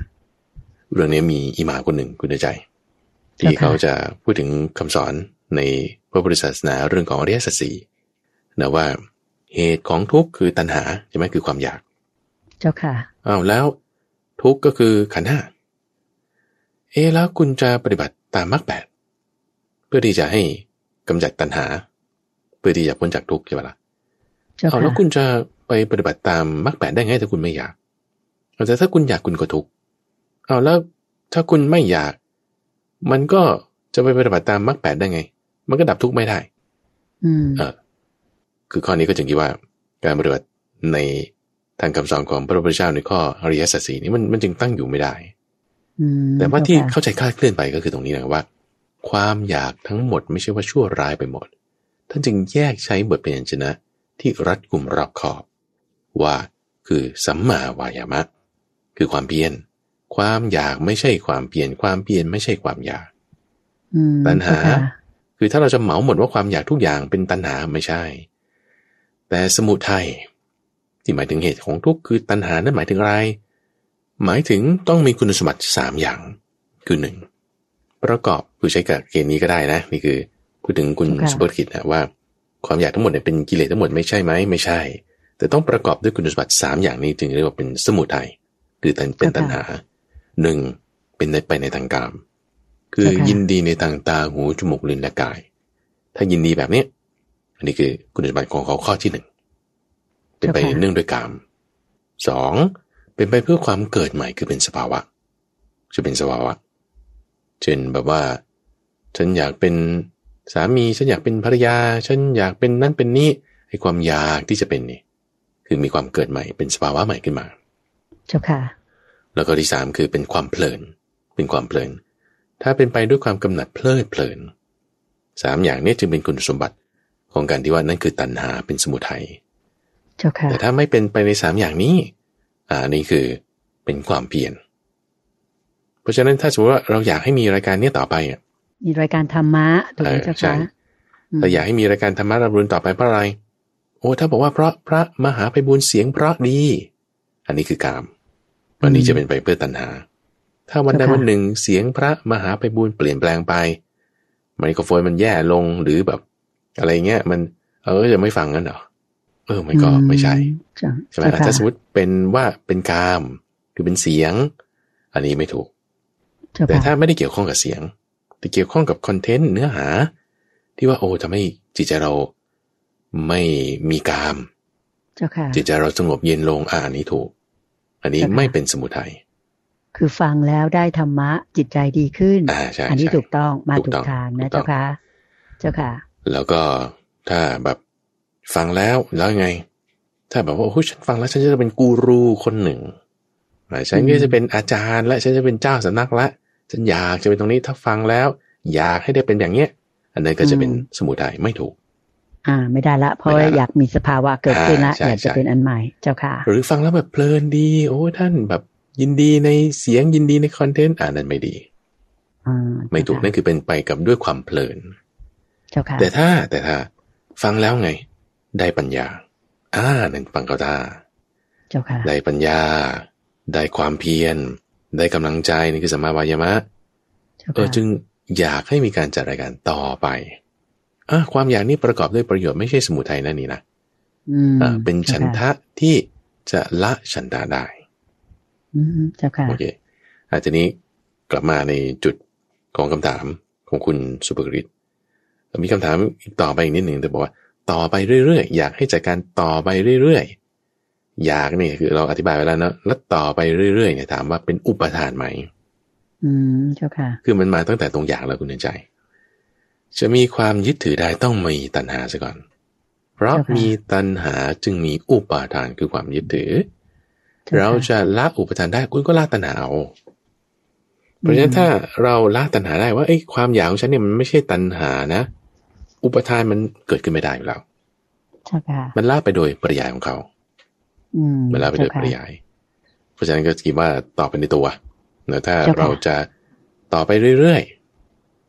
[SPEAKER 2] เรื่องนี้มีอิหมาคนหนึ่งคุณใจ ที่
[SPEAKER 1] เจ้าค่ะ
[SPEAKER 2] เขาจะพูดถึงคำสอนในพระพุทธศาสนาเรื่องของอริยสัจสี่นะว่าเหตุของทุกข์คือตัณหาใช่ไหมคือความอยาก
[SPEAKER 1] เจ้าค่ะ
[SPEAKER 2] อ้าวแล้วทุกข์ก็คือขันธ์ห้าเอะแล้วคุณจะปฏิบัติตามมรรคแปดเพื่อที่จะให้กำจัดตัณหา เพื่อที่จะพ้นจากทุกข์ใช่ไหมล่ะ
[SPEAKER 1] เจ้า
[SPEAKER 2] เอา
[SPEAKER 1] ค่ะ
[SPEAKER 2] แล้วคุณจะ ไปปฏิบัติตามมรรคแปดได้ไงถ้าคุณไม่อยากเอาแต่ถ้าคุณอยากคุณก็ทุกข์เอาแล้วถ้าคุณไม่อยาก มันก็จะไปปฏิบัติตามมรรคแปดได้ไง มันก็ดับทุกข์ไม่ได้
[SPEAKER 1] อืม
[SPEAKER 2] เออคือข้อนี้ก็จึงคิดว่า การปฏิบัติในทางคำสอนของพระพุทธเจ้าในข้ออริยสัจสี่นี้มันมันจึงตั้งอยู่ไม่ได้
[SPEAKER 1] อืม
[SPEAKER 2] แต่ว่าที่
[SPEAKER 1] เจ้ค่ะ
[SPEAKER 2] เข้าใจคลาดเคลื่อนไปก็คือตรงนี้นะว่า ความอยากทั้งหมดไม่ใช่ว่าชั่วร้ายไปหมด ท่านจึงแยกใช้บทเปลี่ยนชนะที่รัดกุมรอบขอบ ว่า คือสัมมาวายามะ คือความเพียรความอยากไม่ใช่ความเพียรความเพียรไม่ใช่ความอยาก
[SPEAKER 1] อืม
[SPEAKER 2] ตัณหา
[SPEAKER 1] เจ้ค่ะ
[SPEAKER 2] คือถ้าเราจะเหมาหมดว่าความอยากทุกอย่างเป็นตัณหาไม่ใช่ แต่สมุทัยที่หมายถึงเหตุของทุกข์คือตัณหานั้นหมายถึงอะไร หมายถึงต้องมีคุณสมบัติสามอย่าง คือหนึ่งประกอบคือใช้กับเกณฑ์นี้ก็ได้นะนี่คือพูดถึงคุณ
[SPEAKER 1] ค่ะ
[SPEAKER 2] สุภกิจนะว่า ความอยากทั้งหมดเนี่ยเป็นกิเลสทั้งหมดไม่ใช่ไหมไม่ใช่ แต่ต้องประกอบด้วยคุณสมบัติสามอย่างนี้จึงเรียกว่าเป็นสมุทัยคือเป็นตัณหาหนึ่งเป็นในไปในทางกาม คือยินดีในทางตาหูจมูกลิ้นและกาย ถ้ายินดีแบบเนี้ยอันนี้คือคุณสมบัติของเขาข้อที่หนึ่งเป็นไปเนื่องด้วยกามสองเป็นไปเพื่อความเกิดใหม่คือเป็นสภาวะจะเป็นสภาวะเช่นแบบว่า ฉันอยากเป็นสามี ฉันอยากเป็นภรรยา ฉันอยากเป็นนั่นเป็นนี่ไอ้ความอยากที่จะเป็นนี่ คือมีความเกิดใหม่เป็นสภาวะใหม่ขึ้นมา
[SPEAKER 1] เจ้าค่ะ
[SPEAKER 2] แล้วก็ที่สามคือเป็นความเพลิน เป็นความเพลิน ถ้าเป็นไปด้วยความกำหนัดเพลิดเพลินสามอย่างนี้จึงเป็นคุณสมบัติของการที่ว่านั่นคือตัณหาเป็นสมุทัย
[SPEAKER 1] เจ้าค่ะ
[SPEAKER 2] แต่ถ้าไม่เป็นไปในสามอย่างนี้ อ่านี่คือเป็นความเพียรเพราะฉะนั้นถ้าสมมติว่าเราอยากให้มีรายการเนี้ยต่อไปอะ
[SPEAKER 1] มีรายการธรรมะถูกไหม
[SPEAKER 2] เออ
[SPEAKER 1] เจ้า
[SPEAKER 2] ใช่
[SPEAKER 1] ค่ะม
[SPEAKER 2] เราอยากให้มีรายการธรรมะรับรุนต่อไปเพราะอะไรโอ้ถ้าบอกว่าเพราะพระมหาไปบุญเสียงเพราะดี อันนี้คือกามวันนี้จะเป็นไปเพื่อตัณหา ถ้าวันใดวันหนึ่งเสียงพระมหาไปบุญเปลี่ยนแปลงไปไมโครโฟนมันแย่ลงหรือแบบ อะไรเงี้ยมัน เออจะไม่ฟังกันเหรอเออมันก็ไม่ใช่
[SPEAKER 1] จ้ะ
[SPEAKER 2] ใช่ไหม
[SPEAKER 1] เจ้าค่ะ
[SPEAKER 2] ถ้าสมมติเป็นว่าเป็นกามคือเป็นเสียง อันนี้ไม่ถูก
[SPEAKER 1] เจ้า
[SPEAKER 2] แต่
[SPEAKER 1] ค่ะ
[SPEAKER 2] ถ้าไม่ได้เกี่ยวข้องกับเสียง แต่เกี่ยวข้องกับคอนเทนต์เนื้อหา ที่ว่าโอ้ทำให้จิตใจเรา ไม่มีกาม
[SPEAKER 1] เจ้าค่ะ
[SPEAKER 2] จิตใจเราสงบเย็นลงอ่าอันนี้ถูก อันนี้
[SPEAKER 1] เจ้าค่ะ
[SPEAKER 2] ไม่เป็นสมุทัย
[SPEAKER 1] คือฟังแล้วได้ธรรมะจิตใจดีขึ้น
[SPEAKER 2] อ่าใช่
[SPEAKER 1] อันนี้
[SPEAKER 2] ใช่
[SPEAKER 1] ถูกต้องมา
[SPEAKER 2] ถู
[SPEAKER 1] ถู
[SPEAKER 2] กต้
[SPEAKER 1] ก
[SPEAKER 2] อง
[SPEAKER 1] ทางนะ
[SPEAKER 2] ถูกต้อง
[SPEAKER 1] เจ้าค่ะ เจ้าค่ะ
[SPEAKER 2] แล้วก็ถ้าแบบฟังแล้วแล้วยังไง ถ้าแบบว่าโอ้ยฉันฟังแล้วฉันจะเป็นกูรูคนหนึ่งอ่าฉันก็
[SPEAKER 1] อืม
[SPEAKER 2] จะเป็นอาจารย์และฉันจะเป็นเจ้าสำนักละฉันอยากจะเป็นตรงนี้ถ้าฟังแล้ว อยากให้ได้เป็นอย่างเนี้ย อันนั้นก็จะเป็นสมุทัยไม่ถูก
[SPEAKER 1] อ่า ไม่ได้ละ เพราะ
[SPEAKER 2] ไม่ได้
[SPEAKER 1] ว่า
[SPEAKER 2] ละ
[SPEAKER 1] อยากมีสภาวะเกิดขึ้นละ
[SPEAKER 2] อ่าใช่
[SPEAKER 1] อยากจะ
[SPEAKER 2] ใช่
[SPEAKER 1] เป็นอันใหม่เจ้าค่ะ
[SPEAKER 2] หรือฟังแล้วแบบเพลินดี โอ้ท่านแบบยินดีในเสียงยินดีในคอนเทนต์อ่านั้นไม่ดี
[SPEAKER 1] อ่า
[SPEAKER 2] ไม่ถูกนั่นคือเป็นไปกับด้วยความเพลิน
[SPEAKER 1] เจ้าค่ะ
[SPEAKER 2] แต่ถ้าแต่ถ้าฟังแล้วไง ได้ปัญญาอ่านั่นฟังก็ได้
[SPEAKER 1] เจ้าค่ะ
[SPEAKER 2] ได้ปัญญา ได้ความเพียร ได้กำลังใจนี่คือสัมมาวายามะ
[SPEAKER 1] เจ้า
[SPEAKER 2] เออ
[SPEAKER 1] ค่ะ
[SPEAKER 2] จึงอยากให้มีการจัดรายการต่อไป อะความอยากนี้ประกอบด้วยประโยชน์ไม่ใช่สมุทัยนั่นนี่นะ
[SPEAKER 1] อืม
[SPEAKER 2] อ่าเป็นฉัน
[SPEAKER 1] จ้าค่ะ
[SPEAKER 2] ทะที่จะละฉันทะได้
[SPEAKER 1] อืมเจ้าค่ะ
[SPEAKER 2] โอเคอาทีนี้กลับมาในจุดของคำถามของคุณสุภกฤษมีคำถามอีกต่อไปอีกนิดหนึ่งแต่บอกว่า ต่อไปเรื่อยๆ อยากให้จัดการต่อไปเรื่อยๆ อยากนี่คือเราอธิบายไปแล้วเนอะแล้วต่อไปเรื่อยๆเนี่ยถามว่าเป็นอุปทานไหม
[SPEAKER 1] อืมเจ้าค่ะ
[SPEAKER 2] คือมันมาตั้งแต่ตรงอยากแล้วคุณเดินใจ จะมีความยึดถือได้ต้องมีตัณหาซะก่อน เพราะ
[SPEAKER 1] เจ้าค่ะ
[SPEAKER 2] มีตัณหาจึงมีอุปาทานคือความยึดถือ
[SPEAKER 1] เจ้าค่ะ
[SPEAKER 2] เราจะละอุปทานได้คุณก็ละตัณหาเอา เพราะฉะนั้นถ้าเราละตัณหาได้ว่าไอ้ยความอยากของฉันเนี่ยมันไม่ใช่ตัณหานะ อุปทานมันเกิดขึ้นไม่ได้อยู่แล้ว
[SPEAKER 1] เจ้าค่ะ
[SPEAKER 2] มันละไปโดยปริยายของเขา
[SPEAKER 1] อืม
[SPEAKER 2] มันละไปโดยปริยาย เพราะฉะนั้นก็คิดว่าต่อไปในตัวเนอะถ้า
[SPEAKER 1] เจ้าค่ะ
[SPEAKER 2] เราจะต่อไปเรื่อยๆ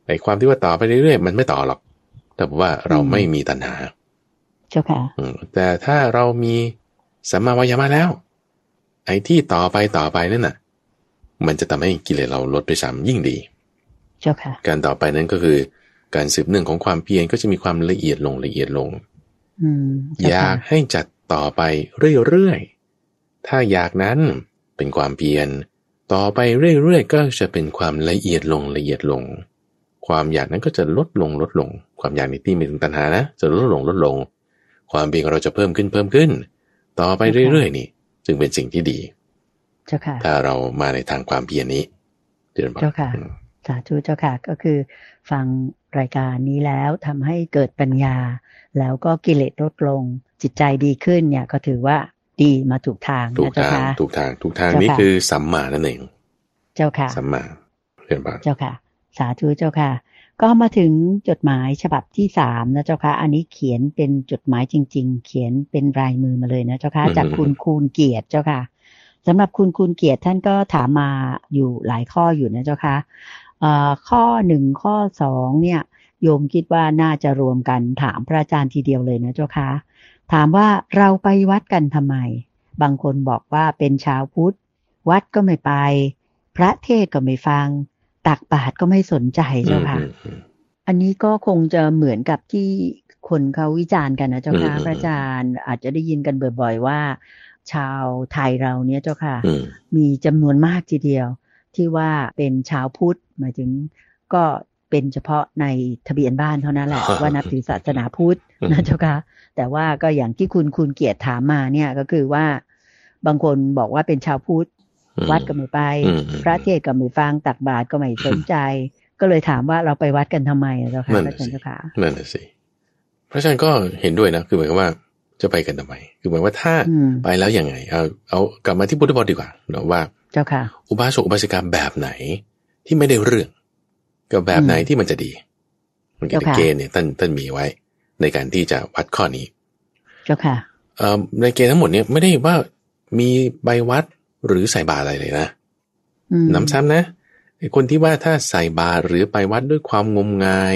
[SPEAKER 2] ในความที่ว่าต่อไปเรื่อยๆมันไม่ต่อหรอก แต่ว่าเราไม่มีตัณหา
[SPEAKER 1] เจ้าค่ะ
[SPEAKER 2] อืมแต่ถ้าเรามีสัมมาวายามะแล้ว ไอ้ที่ต่อไปต่อไปนั่นน่ะ มันจะทำให้กิเลสเราลดไปซ้ำยิ่งดี
[SPEAKER 1] เจ้าค่ะ
[SPEAKER 2] การต่อไปนั้นก็คือ การสืบเนื่องของความเพียรก็จะมีความละเอียดลงละเอียดลง
[SPEAKER 1] อืม
[SPEAKER 2] อ
[SPEAKER 1] เจ้ายาค่ะ
[SPEAKER 2] กให้จัดต่อไปเรื่อยๆ ถ้าอยากนั้นเป็นความเพียร ต่อไปเรื่อยๆ ก็จะเป็นความละเอียดลงละเอียดลง ความอยากนั้นก็จะลดลงลดลง ความอยากในที่มีถึงตัณหานะ จะลดลงลดลง ความเพียรของเราจะเพิ่มขึ้นเพิ่มขึ้น ต่อไปเรื่อยๆนี่ จึงเป็นสิ่งที่ดี
[SPEAKER 1] เจ้าค่ะ
[SPEAKER 2] ถ้าเรามาในทางความเพียรนี้เดือนบอก
[SPEAKER 1] เจ้าค่ะ
[SPEAKER 2] อืม
[SPEAKER 1] สาธุเจ้าค่ะก็คือฟังรายการนี้แล้วทำให้เกิดปัญญา แล้วก็กิเลสลดลง จิตใจดีขึ้นเนี่ยก็ถือว่าดีมาถูกทาง
[SPEAKER 2] ถูก
[SPEAKER 1] นะเจ้า
[SPEAKER 2] ทาง
[SPEAKER 1] ค่ะ
[SPEAKER 2] ถูกทางถูกทาง
[SPEAKER 1] เจ้าค่ะ
[SPEAKER 2] นี้คือสัมมานั่นเอง
[SPEAKER 1] เจ้าค่ะ
[SPEAKER 2] สัมมาเดือนบอก
[SPEAKER 1] เจ้าค่ะ สาธุเจ้าค่ะ ก็มาถึงจดหมายฉบับที่สามนะเจ้าค่ะ อันนี้เขียนเป็นจดหมายจริง ๆ เขียนเป็นลายมือมาเลยนะเจ้าค่ะ จากคุณคูณเกียรติเจ้าค่ะสำหรับคุณคูณเกียรติท่านก็ถามมาอยู่หลายข้ออยู่นะเจ้าค่ะเอ่อข้อหนึ่งข้อสองเนี่ยโยมคิดว่าน่าจะรวมกันถามพระอาจารย์ทีเดียวเลยนะเจ้าค่ะ ถามว่าเราไปวัดกันทำไม บางคนบอกว่าเป็นชาวพุทธ วัดก็ไม่ไป พระเทศน์ก็ไม่ฟัง ตักบาตรก็ไม่สนใจเจ้าค่ะ
[SPEAKER 2] อืมอืม
[SPEAKER 1] อันนี้ก็คงจะเหมือนกับที่คนเขาวิจารณ์กันนะเจ้าค่ะ
[SPEAKER 2] อืม
[SPEAKER 1] พระอาจารย์อาจจะได้ยินกันบ่อย ๆ ว่า ชาวไทยเราเนี่ยเจ้าค่ะ
[SPEAKER 2] อืม
[SPEAKER 1] มีจำนวนมากทีเดียว ที่ว่าเป็นชาวพุทธหมายถึงก็เป็นเฉพาะในทะเบียนบ้านเท่านั้นแหละว่านับถือศาสนาพุทธ
[SPEAKER 2] อืม
[SPEAKER 1] นะเจ้าค่ะแต่ว่าก็อย่างที่คุณคุณเกียรติถามมาเนี่ยก็คือว่า บางคนบอกว่าเป็นชาวพุทธ
[SPEAKER 2] อืม
[SPEAKER 1] วัดก็ไม่ไป
[SPEAKER 2] อืมอืม
[SPEAKER 1] พระเทศน์ก็ไม่ฟังตักบาตรก็ไม่สนใจ ก็เลยถามว่าเราไปวัดกันทำไมอะเจ้าค่ะ
[SPEAKER 2] นั่น
[SPEAKER 1] พ
[SPEAKER 2] น่ะ
[SPEAKER 1] ระอาจารย์
[SPEAKER 2] สิ
[SPEAKER 1] เจ้าค่ะ
[SPEAKER 2] นั่นน่ะสิเพราะฉะนั้นก็เห็นด้วยนะคือหมายความว่าจะไปกันทำไมคือหมายว่าถ้า
[SPEAKER 1] อืม
[SPEAKER 2] ไปแล้วยังไงเอาเอากลับมาที่พุทธพจน์ดีกว่าเนาะว่า
[SPEAKER 1] เจ้าค่ะ
[SPEAKER 2] อุบาสกอุบาสิกาแบบไหนที่ไม่ได้เรื่องกับแบบไหน
[SPEAKER 1] อืม
[SPEAKER 2] ที่มันจะดีมันก็
[SPEAKER 1] เจ้าค่ะ
[SPEAKER 2] เกณฑ์เนี่ยท่านท่านมีไว้ ในการที่จะวัดข้อนี้
[SPEAKER 1] เจ้าค่ะ
[SPEAKER 2] เอ่อในเกณฑ์ทั้งหมดเนี่ยไม่ได้ว่ามีใบวัด หรือใส่บาตรอะไรเลยนะ
[SPEAKER 1] อืม
[SPEAKER 2] น้ำซ้ำนะไอ้คนที่ว่าถ้าใส่บาตรหรือไปวัดด้วยความงมงาย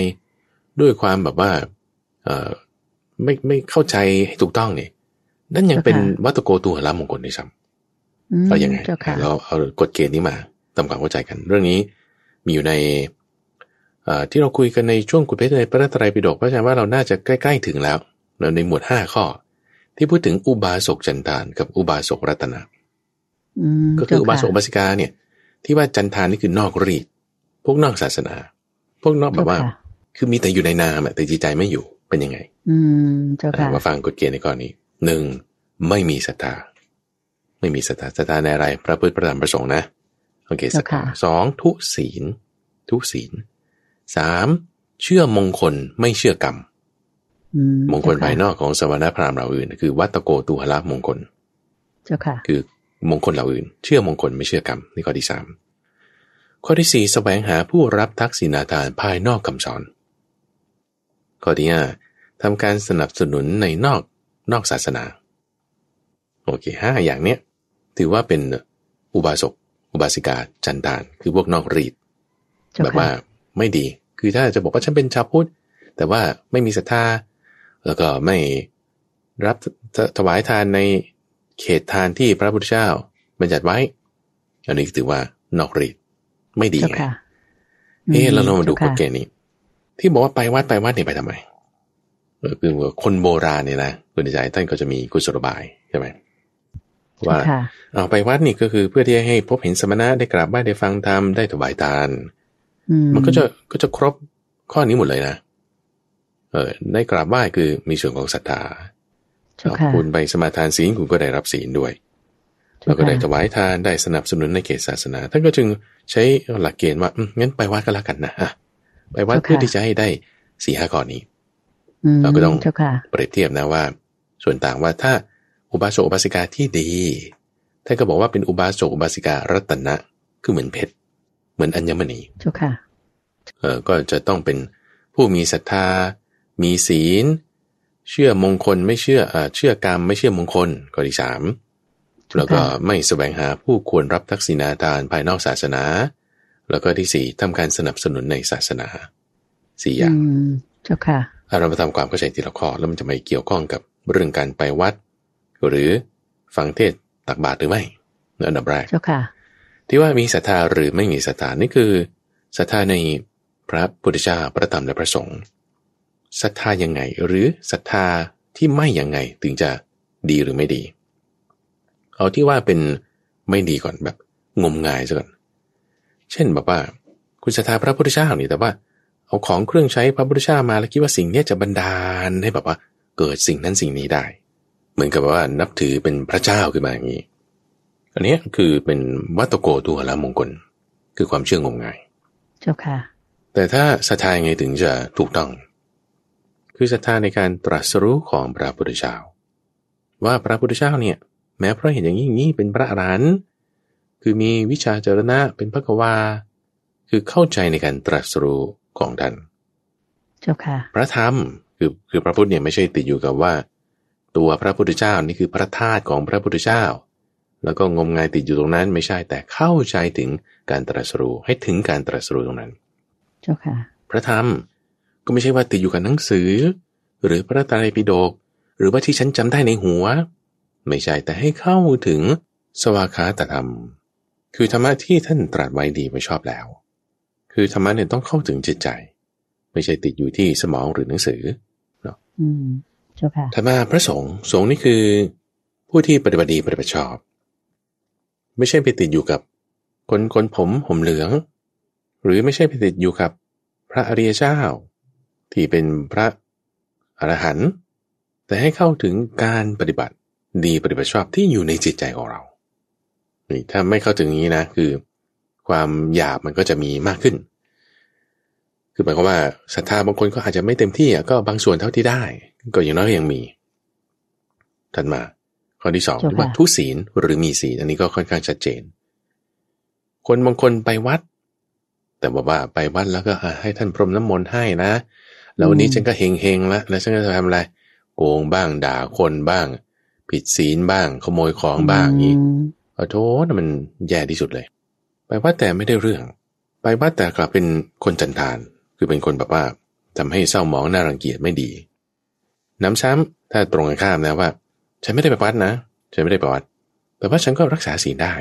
[SPEAKER 2] ด้วยความแบบว่าเอ่อไม่ไม่เข้าใจให้ถูกต้องเนี่ยนั่นยังเป็นวัตโกตูหละมงคลด้วยซ้
[SPEAKER 1] อืมำ
[SPEAKER 2] เรายังไง
[SPEAKER 1] เจ้าค่ะ
[SPEAKER 2] เราเอากฎเกณฑ์นี้มาทำความเข้าใจกัน เรื่องนี้มีอยู่ในเอ่อที่เราคุยกันในช่วงกุฎเพชรในพระไตรปิฎกเพราะฉะนั้นว่าเราน่าจะใกล้ ๆ ถึงแล้วเราในหมวดห้าข้อที่ที่พูดถึงอุบาสกจันทานกับอุบาสกรัตนะ
[SPEAKER 1] อืม
[SPEAKER 2] ก็คืออุบาสก
[SPEAKER 1] เจ้
[SPEAKER 2] อุบาสิกาเนี่ย ที่ว่าจันทานนี่คือนอกรีดพวกนอกศาสนา พวกนอกแบบว่า
[SPEAKER 1] เจ้ค่ะ
[SPEAKER 2] คือมีแต่อยู่ในนามอะแต่จิตใจไม่อยู่เป็นยังไง
[SPEAKER 1] อืมเจ้าค่ะ
[SPEAKER 2] อะมาฟังกฎเกณฑ์ในข้อนี้หนึ่งไม่มีศรัทธาไม่มีศรัทธาศรัทธาในอะไร พระพุทธพระธรรมพระสงฆ์นะโอเคศรัทธาสองทุศีล ทุศีลสามเชื่อมงคลไม่เชื่อกรรม
[SPEAKER 1] อื
[SPEAKER 2] มงคลภายนอกของสมณพราหมณ์เหล่าอื่น คือ วัตโกตุหละมงคล
[SPEAKER 1] เจ้าค่ะ
[SPEAKER 2] คือ มงคลเหล่าอื่น เชื่อมงคลไม่เชื่อกรรมนี่ข้อที่สามข้อที่สี่แสวงหาผู้รับทักษิณาทานภายนอกคำสอน ข้อที่ห้าทำการสนับสนุนในนอกนอกศาสนา โอเคห้าอย่างเนี้ยถือว่าเป็นอุบาสกอุบาสิกาจันทานคือพวกนอกรีด
[SPEAKER 1] เจ้า
[SPEAKER 2] แบบ
[SPEAKER 1] ค่ะ
[SPEAKER 2] ว่าไม่ดีคือถ้าจะบอกว่าฉันเป็นชาวพุทธแต่ว่าไม่มีศรัทธาแล้วก็ไม่รับถถวายทานใน เขตทานที่พระพุทธเจ้าบัญญัติไว้ อันนี้ถือว่านอกรีดไม่ดี
[SPEAKER 1] เจ้า
[SPEAKER 2] ไง
[SPEAKER 1] ค่ะ
[SPEAKER 2] เอ๊ะเราลองมาดูก
[SPEAKER 1] จ้
[SPEAKER 2] ฎเกณฑ์นี้ ที่บอกว่าไปวัดไปวัดเนี่ยไปทำไมเออคือว่าคนโบราณเนี่ยนะคุณใจท่านก็จะมีกุศโลบายใช่ไหมว่า
[SPEAKER 1] เจ้าค่ะ
[SPEAKER 2] เอาไปวัดนี่ก็คือเพื่อที่จะให้พบเห็นสมณะได้กราบไหว้ได้ฟังธรรมได้ถวายทาน
[SPEAKER 1] อื
[SPEAKER 2] มันก็จะก็จะครบข้อนี้หมดเลยนะ เออได้กราบไหว้คือมีส่วนของศรัทธา
[SPEAKER 1] เจ้า ค่ะ
[SPEAKER 2] คุณไปสมาทานศีลคุณก็ได้รับศีลด้วยแล้วก็ได้ถวายทานได้สนับสนุนในเขตศาสนาท่านก็จึงใช้หลักเกณฑ์ว่าอืมงั้นไปวัดก็แล้วกันนะอะไปวัดเพื่อที่จะให้ได้สี่ห้าข้อนี้
[SPEAKER 1] อืม
[SPEAKER 2] เราก็ต้อง
[SPEAKER 1] เจ้าค่ะ
[SPEAKER 2] เปรียบเทียบนะว่า ส่วนต่างว่าถ้าอุบาสกอุบาสิกาที่ดีท่านก็บอกว่าเป็นอุบาสกอุบาสิการัตนะคือเหมือนเพชรเหมือนอัญมณี
[SPEAKER 1] เจ้าค่ะ
[SPEAKER 2] เออก็จะต้องเป็นผู้มีศรัทธา มีศีล เชื่อมงคลไม่เชื่อเอ่อเชื่อกรรมไม่เชื่อมงคลข้อที่สามแล้วก็ไม่แสวงหาผู้ควรรับทักษิณาทานภายนอกศาสนา แล้วก็ที่สี่ทำการสนับสนุนในศาสนาสี่อย่าง
[SPEAKER 1] อืมเจ้าค่ะ
[SPEAKER 2] อะเรามาทำความเข้าใจทีละข้อแล้วมันจะไม่เกี่ยวข้องกับเรื่องการไปวัด หรือฟังเทศน์ตักบาตรหรือไม่นั่นอันดับแรก
[SPEAKER 1] เจ้าค่ะ
[SPEAKER 2] ที่ว่ามีศรัทธาหรือไม่มีศรัทธานี่คือศรัทธาในพระพุทธเจ้าพระธรรมและพระสงฆ์ ศรัทธายังไง หรือศรัทธาที่ไม่ยังไงถึงจะดีหรือไม่ดี เอาที่ว่าเป็นไม่ดีก่อนแบบงมงายซะก่อน เช่นแบบว่า คุณศรัทธาพระพุทธเจ้านี่แต่ว่า เอาของเครื่องใช้พระพุทธเจ้ามาแล้วคิดว่าสิ่งเนี้ยจะบันดาลให้แบบว่า เกิดสิ่งนั้นสิ่งนี้ได้ เหมือนกับว่านับถือเป็นพระเจ้าขึ้นมาอย่างนี้ อันเนี้ยคือเป็นวัตโกตัวละมงคลคือความเชื่องมงาย
[SPEAKER 1] เจ้าค่ะ
[SPEAKER 2] แต่ถ้าศรัทธายังไงถึงจะถูกต้อง คือศรัทธาในการตรัสรู้ของพระพุทธเจ้า ว่าพระพุทธเจ้าเนี่ยแม้เพราะเห็นอย่างนี้อย่างนี้เป็นพระอรหันต์คือมีวิชาจรณะเป็นพระกวา คือเข้าใจในการตรัสรู้ของท่าน
[SPEAKER 1] เจ้าค่ะ
[SPEAKER 2] พระธรรมคือคือพระพุทธเนี่ยไม่ใช่ติดอยู่กับว่า ตัวพระพุทธเจ้านี่คือพระธาตุของพระพุทธเจ้า แล้วก็งมงายติดอยู่ตรงนั้นไม่ใช่แต่เข้าใจถึงการตรัสรู้ให้ถึงการตรัสรู้ตรงนั้น
[SPEAKER 1] เจ้าค่ะ
[SPEAKER 2] พระธรรม ก็ไม่ใช่ว่าติดอยู่กับหนังสือ หรือพระไตรปิฎกหรือว่าที่ฉันจำได้ในหัว ไม่ใช่แต่ให้เข้าถึงสวากขาตธรรม คือธรรมะที่ท่านตรัสไว้ดีไว้ชอบแล้ว คือธรรมะเนี่ยต้องเข้าถึงจิตใจ ไม่ใช่ติดอยู่ที่สมองหรือหนังสือ
[SPEAKER 1] อืมเจ้าค่ะ
[SPEAKER 2] ถัดมาพระสงฆ์สงฆ์นี่คือ ผู้ที่ปฏิบัติดีปฏิบัติชอบ ไม่ใช่ไปติดอยู่กับคนคนผมห่มเหลือง หรือไม่ใช่ไปติดอยู่กับพระอริยเจ้า ที่เป็นพระอรหันต์แต่ให้เข้าถึงการปฏิบัติดีปฏิบัติชอบที่อยู่ในจิตใจของเรานี่ถ้าไม่เข้าถึงอย่างนี้นะคือ ความหยาบมันก็จะมีมากขึ้น คือหมายความว่าศรัทธาบางคนก็อาจจะไม่เต็มที่อะก็บางส่วนเท่าที่ได้ ก็อย่างน้อยก็ยังมี ถัดมา ข้อที่สอง
[SPEAKER 1] เจ้าค่ะ
[SPEAKER 2] ที่ว่าทุศีลหรือมีศีลอันนี้ก็ค่อนข้างชัดเจน คนบางคนไปวัด แต่บอกว่าไปวัดแล้วก็อะให้ท่านพรมน้ำมนต์ให้นะ แล้ววันนี้ฉันก็เฮงเฮงๆแล้วแล้วฉันก็จะทำอะไรโกงบ้างด่าคนบ้าง ผิดศีลบ้าง ขโมยของบ้างอย่างนี้
[SPEAKER 1] อืม
[SPEAKER 2] ขอโทษนะมันแย่ที่สุดเลย ไปวัดแต่ไม่ได้เรื่อง ไปวัดแต่กลับเป็นคนจันทาน คือเป็นคนแบบว่าทำให้เศร้าหมองน่ารังเกียจไม่ดี น้ำซ้ำถ้าตรงกันข้ามนะว่า ฉันไม่ได้ไปวัดนะฉันไม่ได้ไปวัด แต่ว่าฉันก็รักษาศีลได้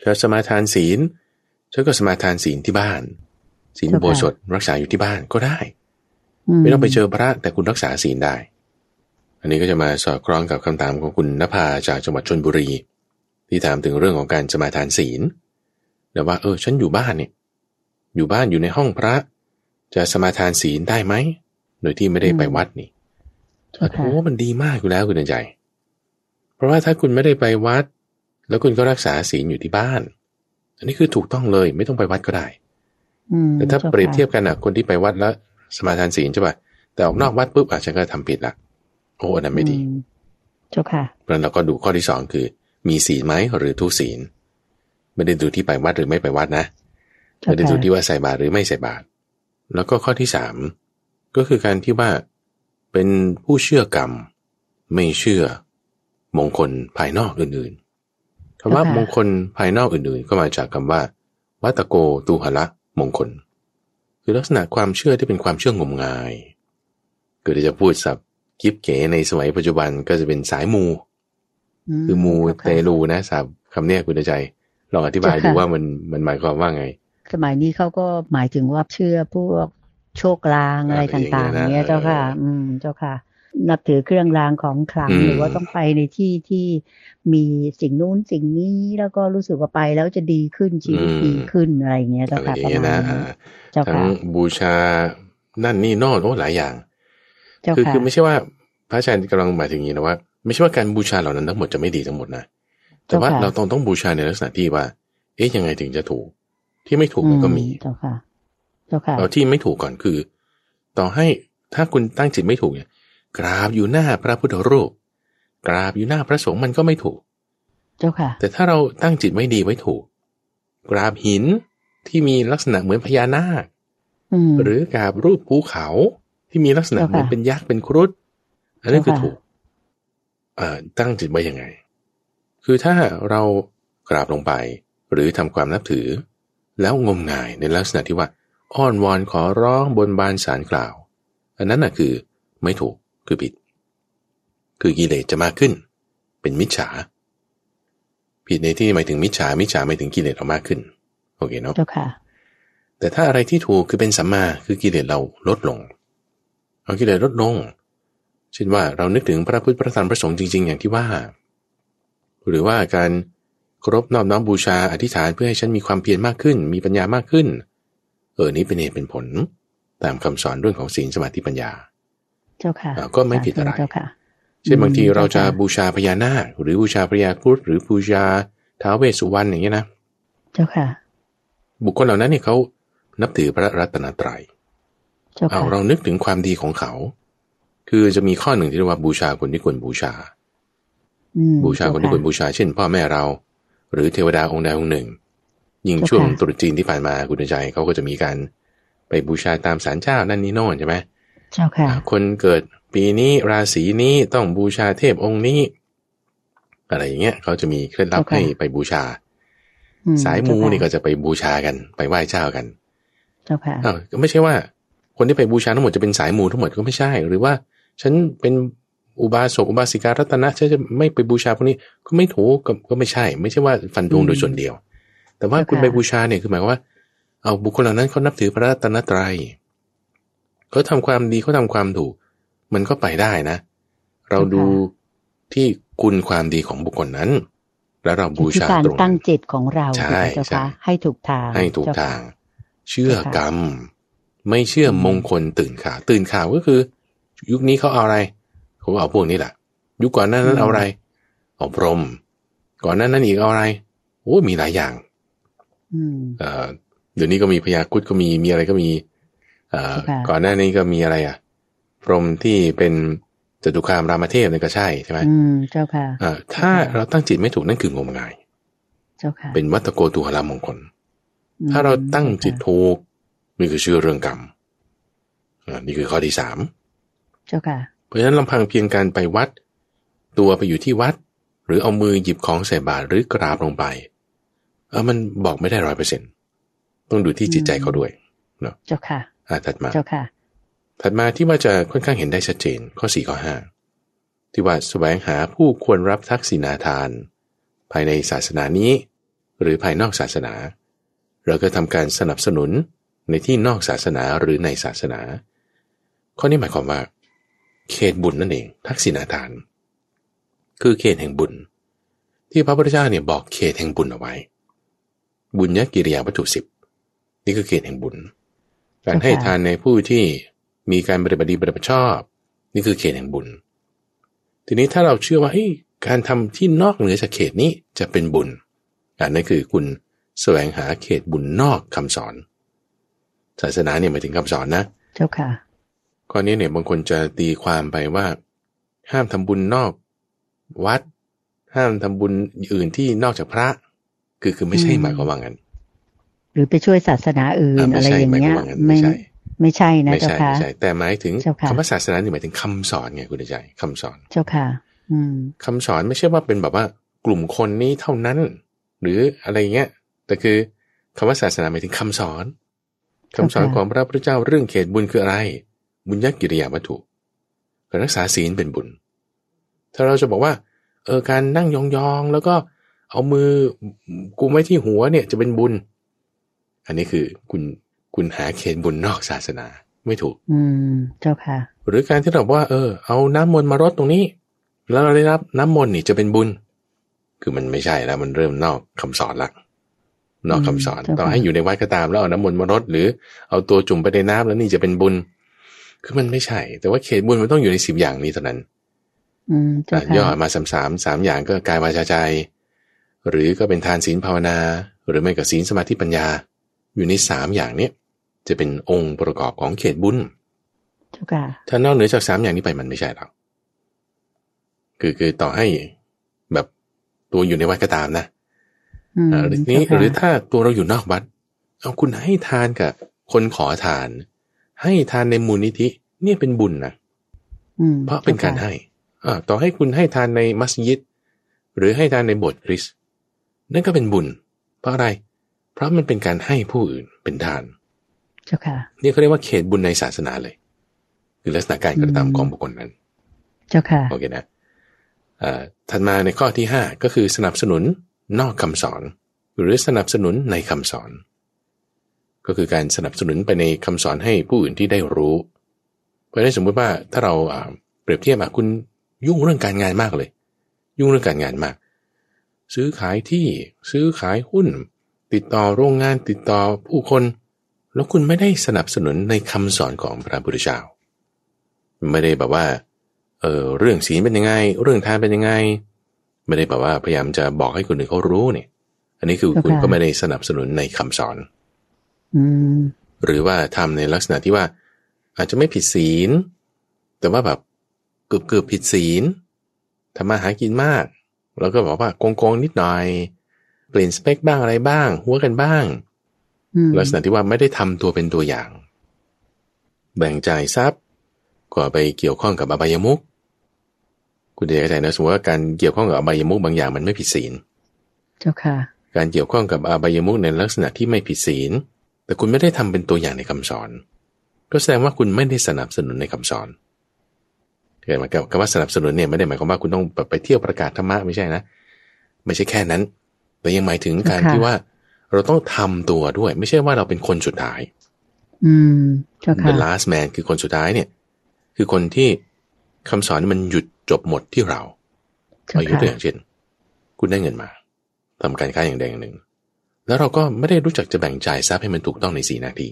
[SPEAKER 2] เธอสมาทานศีลฉันก็สมาทานศีลที่บ้าน ศีลอุโบสถรักษาอยู่ที่บ้านก็ได้ ไม่ต้องไปเจอพระแต่คุณรักษาศีลได้ อันนนี้ก็จะมาสอดคล้องกับคำถามของคุณนภาจากจังหวัดชนบุรี ที่ถามถึงเรื่องของการสมาทานศีลแต่ว่าเออฉันอยู่บ้านเนี่ยอยู่บ้านอยู่ในห้องพระ จะสมาทานศีลได้ไหมโดยที่ไม่ได้ไปวัดนี่โอ้โหมันดีมากอยู่แล้วคุณใจ เพราะว่าถ้าคุณไม่ได้ไปวัด แล้วคุณก็รักษาศีลอยู่ที่บ้าน อันนี้คือถูกต้องเลยไม่ต้องไปวัดก็ได้ แต่ถ้าเปรียบเทียบกันอะคนที่ไปวัดแล้วสมาทานศีลใช่ป่ะแต่ออกนอกวัดปุ๊บอาจจะก็ทำผิดละโอ้อันนั้นไม่ดี
[SPEAKER 1] เจ้าค่ะ
[SPEAKER 2] เพราะเราก็ดูข้อที่สองคือ มีศีลไหมหรือทุศีล ไม่ได้ดูที่ไปวัดหรือไม่ไปวัดนะไม่ได้ดูที่ว่าใส่บาตรหรือไม่ใส่บาตรแล้วก็ข้อที่สามก็คือการที่ว่าเป็นผู้เชื่อกรรม ไม่เชื่อ มงคลภายนอกอื่นๆคำว่ามงคลภายนอกอื่นๆ ก็มาจากคำว่าวัตโกตูหละ มงคล คือลักษณะความเชื่อที่เป็นความเชื่องมงายเกิดจะพูดสับกิบเก๋ในสมัยปัจจุบันก็จะเป็นสายมู คือมูเตลูนะสับคำเนี้ยคุณใจลองอธิบายดูว่ามันมันหมายความว่าไง
[SPEAKER 1] สมัยนี้เขาก็หมายถึงว่าเชื่อพวกโชคลางอะไรต่างๆ เนี้ยเจ้าค่ะ อืมเจ้าค่ะ นับถือเครื่องรางของขลังหรือว่าต้องไปในที่ที่มีสิ่งนู้นสิ่งนี้แล้วก็รู้สึกว่าไปแล้วจะดีขึ้นชีวิตดีขึ้นอะไรเงี้ยเจ้าค่ะประมาณนี้
[SPEAKER 2] เจ้าค่ะบูชานั่นนี่นอนโอ้หลายอย่างคือคือไม่ใช่ว่าพระอาจารย์กำลังหมายถึงอย่างนี้นะว่า ไม่ใช่ว่าการบูชาเหล่านั้นทั้งหมดจะไม่ดีทั้งหมดนะแต่ว่าเราต้องต้องบูชาในลักษณะที่ว่า เอ๊ะยังไงถึงจะถูก ที่ไม่ถูกมันก็มี
[SPEAKER 1] เจ้าค่ะเจ้าค่ะ
[SPEAKER 2] เอาที่ไม่ถูกก่อนคือ ต่อให้ถ้าคุณตั้งจิตไม่ถูกเนี่ย กราบอยู่หน้าพระพุทธรูป กราบอยู่หน้าพระสงฆ์มันก็ไม่ถูก
[SPEAKER 1] เจ้าค่ะ
[SPEAKER 2] แต่ถ้าเราตั้งจิตไว้ดีไว้ถูก กราบหินที่มีลักษณะเหมือนพญานาคหรือกราบรูปภูเขาที่มีลักษณะเหมือนเป็นยักษ์เป็นครุฑอันนี้คือถูกตั้งจิตไว้ยังไง คือถ้าเรากราบลงไป หรือทำความนับถือ แล้วงมงายในลักษณะที่ว่า อ้อนวอนขอร้องบนบานสารกล่าว อันนั้นน่ะคือไม่ถูก คือผิด คือกิเลสจะมากขึ้น เป็นมิจฉา ผิดในที่หมายถึงมิจฉา มิจฉาหมายถึงกิเลสออกมากขึ้น โอเคเนาะแต่ถ้าอะไรที่ถูกคือเป็นสัมมาคือกิเลสเราลดลง เอากิเลสลดลง เช่นว่าเรานึกถึงพระพุทธพระธรรมพระสงฆ์จริง ๆ อย่างที่ว่า หรือว่าการเคารพนอบน้อมบูชาอธิษฐานเพื่อให้ฉันมีความเพียรมากขึ้น มีปัญญามากขึ้น เออนี้เป็นเหตุเป็นผลตามคำสอนเรื่องของศีลสมาธิปัญญา
[SPEAKER 1] เจ้าค่ะ
[SPEAKER 2] ก็ไม่ผิดอะไรเช่นบางทีเราจะบูชาพญานาคหรือบูชาพญาครุฑหรือบูชาท้าวเวสสุวรรณอย่างเงี้ยนะ
[SPEAKER 1] เจ้าค่ะ
[SPEAKER 2] บุคคลเหล่านั้นเนี่ยเขานับถือพระรัตนตรัยเอาเรานึกถึงความดีของเขา คือจะมีข้อหนึ่งที่เรียกว่าบูชาคนที่ควรบูชา บูชาคนที่ควรบูชา เช่น พ่อแม่เรา หรือเทวดาองค์ใดองค์หนึ่ง ยิ่งช่วงตรุษจีนที่ผ่านมาคุณใจเขาก็จะมีการไปบูชาตามศาลเจ้านั่นนี่โน่นใช่ไหม
[SPEAKER 1] เจ้าค่ะ
[SPEAKER 2] คนเกิดปีนี้ราศีนี้ต้องบูชาเทพองค์นี้ อะไรอย่างเงี้ยเขาจะมีเคล็ดลับให้ไปบูชา สายมูนี่ก็จะไปบูชากันไปไหว้เจ้ากัน
[SPEAKER 1] เจ้าค่ะ
[SPEAKER 2] ก็ไม่ใช่ว่า คนที่ไปบูชาทั้งหมดจะเป็นสายมูทั้งหมดก็ไม่ใช่ หรือว่า ฉันเป็นอุบาสกอุบาสิการัตนะฉันจะไม่ไปบูชาพวกนี้ก็ไม่ถูกก็ไม่ใช่ ไม่ใช่ว่าฟันธงโดยส่วนเดียว แต่ว่าคุณไปบูชาเนี่ยคือหมายว่า เอาบุคคลเหล่านั้นเขานับถือพระรัตนตรัย เขาทาความดีเขาทาความถูก มันก็ไปได้นะ เราดูที่คุณความดีของบุคคลนั้น แล้วเราบูชาตรง
[SPEAKER 1] ตั้งจิตของเราใช่ใช่ให้ถูกทาง
[SPEAKER 2] ให้ถูกทาง เชื่อกรรม ไม่เชื่อมงคลตื่นข่าว ตื่นข่าวก็คือ ยุคนี้เขาเอาอะไรเขาเอาพวกนี้แหละยุคก่อนนั้นนั้นเอาอะไรเอาพรม ก่อนนั้นนั้นอีกเอาอะไรโอ้มีหลายอย่างเอ่อเดี๋ยวนี้ก็มีพยาคุดก็มีมีอะไรก็มีเอ่อ ก่อนหน้านี้ก็มีอะไรอะ พรมที่เป็นจตุคามรามเทพนี่ก็ใช่ใช่ไหม
[SPEAKER 1] อืมเจ้าค่ะ
[SPEAKER 2] อ่าถ้าเราตั้งจิตไม่ถูกนั่นคืองมงาย
[SPEAKER 1] เจ้าค่ะ
[SPEAKER 2] เป็นวัตโกตุหรามงคล ถ้าเราตั้งจิตถูกนี่คือเชื่อเรื่องกรรมนี่คือข้อที่สาม
[SPEAKER 1] เจ้าค่ะ
[SPEAKER 2] เพราะฉะนั้นลำพังเพียงการไปวัด ตัวไปอยู่ที่วัด หรือเอามือหยิบของใส่บาตรหรือกราบลงไป เออมันบอกไม่ได้ร้อยเปอร์เซ็นต้องดูที่จิตใจเขาด้วยเนาะ
[SPEAKER 1] เจ้าค่ะ
[SPEAKER 2] อ่าถัดมา
[SPEAKER 1] เจ้าค่ะ
[SPEAKER 2] ถัดมาที่ว่าจะค่อนข้างเห็นได้ชัดเจนข้อสี่ข้อห้าที่ว่าแสวงหาผู้ควรรับทักษิณาทาน ภายในศาสนานี้ หรือภายนอกศาสนา เราก็ทำการสนับสนุนในที่นอกศาสนาหรือในศาสนา ข้อนี้หมายความว่า เขตบุญนั่นเอง ทักษิณาทาน คือเขตแห่งบุญ ที่พระพุทธเจ้าเนี่ยบอกเขตแห่งบุญเอาไว้ บุญยกิริยาวัตถุสิบนี่คือเขตแห่งบุญ การให้ทานในผู้ที่มีการปฏิบัติดีปฏิบัติชอบ นี่คือเขตแห่งบุญ ทีนี้ถ้าเราเชื่อว่าการทำที่นอกเหนือจากเขตนี้จะเป็นบุญอันนั้นคือคุณแสวงหาเขตบุญนอกคำสอน ศาสนาเนี่ยหมายถึงคำสอนนะ
[SPEAKER 1] เจ้าค่ะ
[SPEAKER 2] ข้อนี้เนี่ยบางคนจะตีความไปว่า ห้ามทำบุญนอก วัด ห้ามทำบุญอื่นที่นอกจากพระ คือคือไม่ใช่หมายความว่างั้น
[SPEAKER 1] ห รือไปช่วยศาสนาอื่นอะไรอย่างเงี้ยไม่ใช่ไม่ใช่นะเจ้าค่ะไม่ใช่
[SPEAKER 2] แต่หมายถึงคำว่าศาสนานี่หมายถึงคำสอนไงคุณใจคำสอน
[SPEAKER 1] เจ้าค่ะ อืม
[SPEAKER 2] คำสอนไม่ใช่ว่าเป็นแบบว่ากลุ่มคนนี้เท่านั้น หรืออะไรเงี้ยแต่คือคำว่าศาสนาหมายถึงคำสอนคำสอนของพระพุทธเจ้าเรื่องเขตบุญคืออะไร บุญยักกิริยาวัตถุการรักษาศีลเป็นบุญ ถ้าเราจะบอกว่า เออการนั่งยองๆแล้วก็เอามือกุมไว้ที่หัวเนี่ยจะเป็นบุญ อันนี้คือคุณคุณหาเขตบุญนอกศาสนาไม่ถูก
[SPEAKER 1] อืม เจ้าค่ะ
[SPEAKER 2] หรือการที่เราว่า เออ เอาน้ำมนต์มารดตรงนี้ แล้วเราได้รับน้ำมนต์นี่จะเป็นบุญ คือมันไม่ใช่แล้วมันเริ่มนอกคำสอนละนอกคำสอนต่อให้อยู่ในวัดก็ตามแล้วเอาน้ำมนต์มารดหรือเอาตัวจุ่มไปในน้ำแล้วนี่จะเป็นบุญ คือมันไม่ใช่ แต่ว่าเขตบุญมันต้องอยู่ในสิบอย่างนี้เท่านั้น
[SPEAKER 1] อืม
[SPEAKER 2] ย่อมาสามสามสามอย่างก็กายวาจาใจ หรือก็เป็นทานศีลภาวนา หรือไม่ก็ศีลสมาธิปัญญา อยู่ในสามอย่างเนี้ยจะเป็นองค์ประกอบของเขตบุญถ้านอกเหนือจากสามอย่างนี้ไปมันไม่ใช่หรอกคือคือต่อให้แบบตัวอยู่ในวัดก็ตามนะหรือนี้หรือถ้าตัวเราอยู่นอกวัด เอาคุณให้ทานกับคนขอทาน ให้ทานในมูลนิธิเนี่ยเป็นบุญนะเพราะเป็นการให้อ่าต่อให้คุณให้ทานในมัสยิด หรือให้ทานในโบสถ์คริสต์นั่นก็เป็นบุญ เพราะอะไร เพราะมันเป็นการให้ผู้อื่นเป็นทาน
[SPEAKER 1] เจ้าค่ะ
[SPEAKER 2] นี่เขาเรียกว่าเขตบุญในศาสนาเลย คือลักษณะการกระทำของบุคคลนั้น
[SPEAKER 1] เจ้าค่ะ
[SPEAKER 2] โอเคนะอ่าถัดมาในข้อที่ห้าก็คือสนับสนุนนอกคำสอน หรือสนับสนุนในคำสอน ก็คือการสนับสนุนไปในคำสอนให้ผู้อื่นที่ได้รู้ เพราะฉะนั้นสมมติว่าถ้าเราเปรียบเทียบคุณยุ่งเรื่องการงานมากเลย ยุ่งเรื่องการงานมาก ซื้อขายที่ซื้อขายหุ้น ติดต่อโรงงานติดต่อผู้คน แล้วคุณไม่ได้สนับสนุนในคำสอนของพระพุทธเจ้า ไม่ได้แบบว่าเออเรื่องศีลเป็นยังไง เรื่องทานเป็นยังไง ไม่ได้แบบว่าพยายามจะบอกให้คนอื่นเขารู้เนี่ย อันนี้คือคุณก็ไม่ได้สนับสนุนในคำสอนหรือว่าทำในลักษณะที่ว่า อาจจะไม่ผิดศีล แต่ว่าแบบเกือบเกือบผิดศีลทำมาหากินมาก แล้วก็บอกว่าโกงโกงนิดหน่อย เปลี่ยนสเปคบ้างอะไรบ้างหัวกันบ้างลักษณะที่ว่าไม่ได้ทำตัวเป็นตัวอย่าง แบ่งจ่ายทรัพย์ก็ไปเกี่ยวข้องกับอบายมุกคุณเดชใจนะสมมติว่าการเกี่ยวข้องกับอบายมุกบางอย่างมันไม่ผิดศีล
[SPEAKER 1] เจ้าค่ะ
[SPEAKER 2] การเกี่ยวข้องกับอบายมุกในลักษณะที่ไม่ผิดศีล แต่คุณไม่ได้ทำเป็นตัวอย่างในคำสอน ก็แสดงว่าคุณไม่ได้สนับสนุนในคำสอนเกิดมากับคำว่าสนับสนุนเนี่ยไม่ได้หมายความว่าคุณต้องไปเที่ยวประกาศธรรมะไม่ใช่นะ ไม่ใช่แค่นั้น แต่ยังหมายถึงการที่ว่าเราต้องทำตัวด้วย ไม่ใช่ว่าเราเป็นคนสุดท้าย
[SPEAKER 1] อืมเจ้าค่ะ
[SPEAKER 2] The last man คือคนสุดท้ายเนี่ย คือคนที่คำสอนมันหยุดจบหมดที่เราเอายกตัวอย่างเช่น คุณได้เงินมาทำการค้าอย่างใดอย่างหนึ่ง แล้วเราก็ไม่ได้รู้จักจะแบ่งจ่ายทรัพย์ให้มันถูกต้องในสีหน้าที่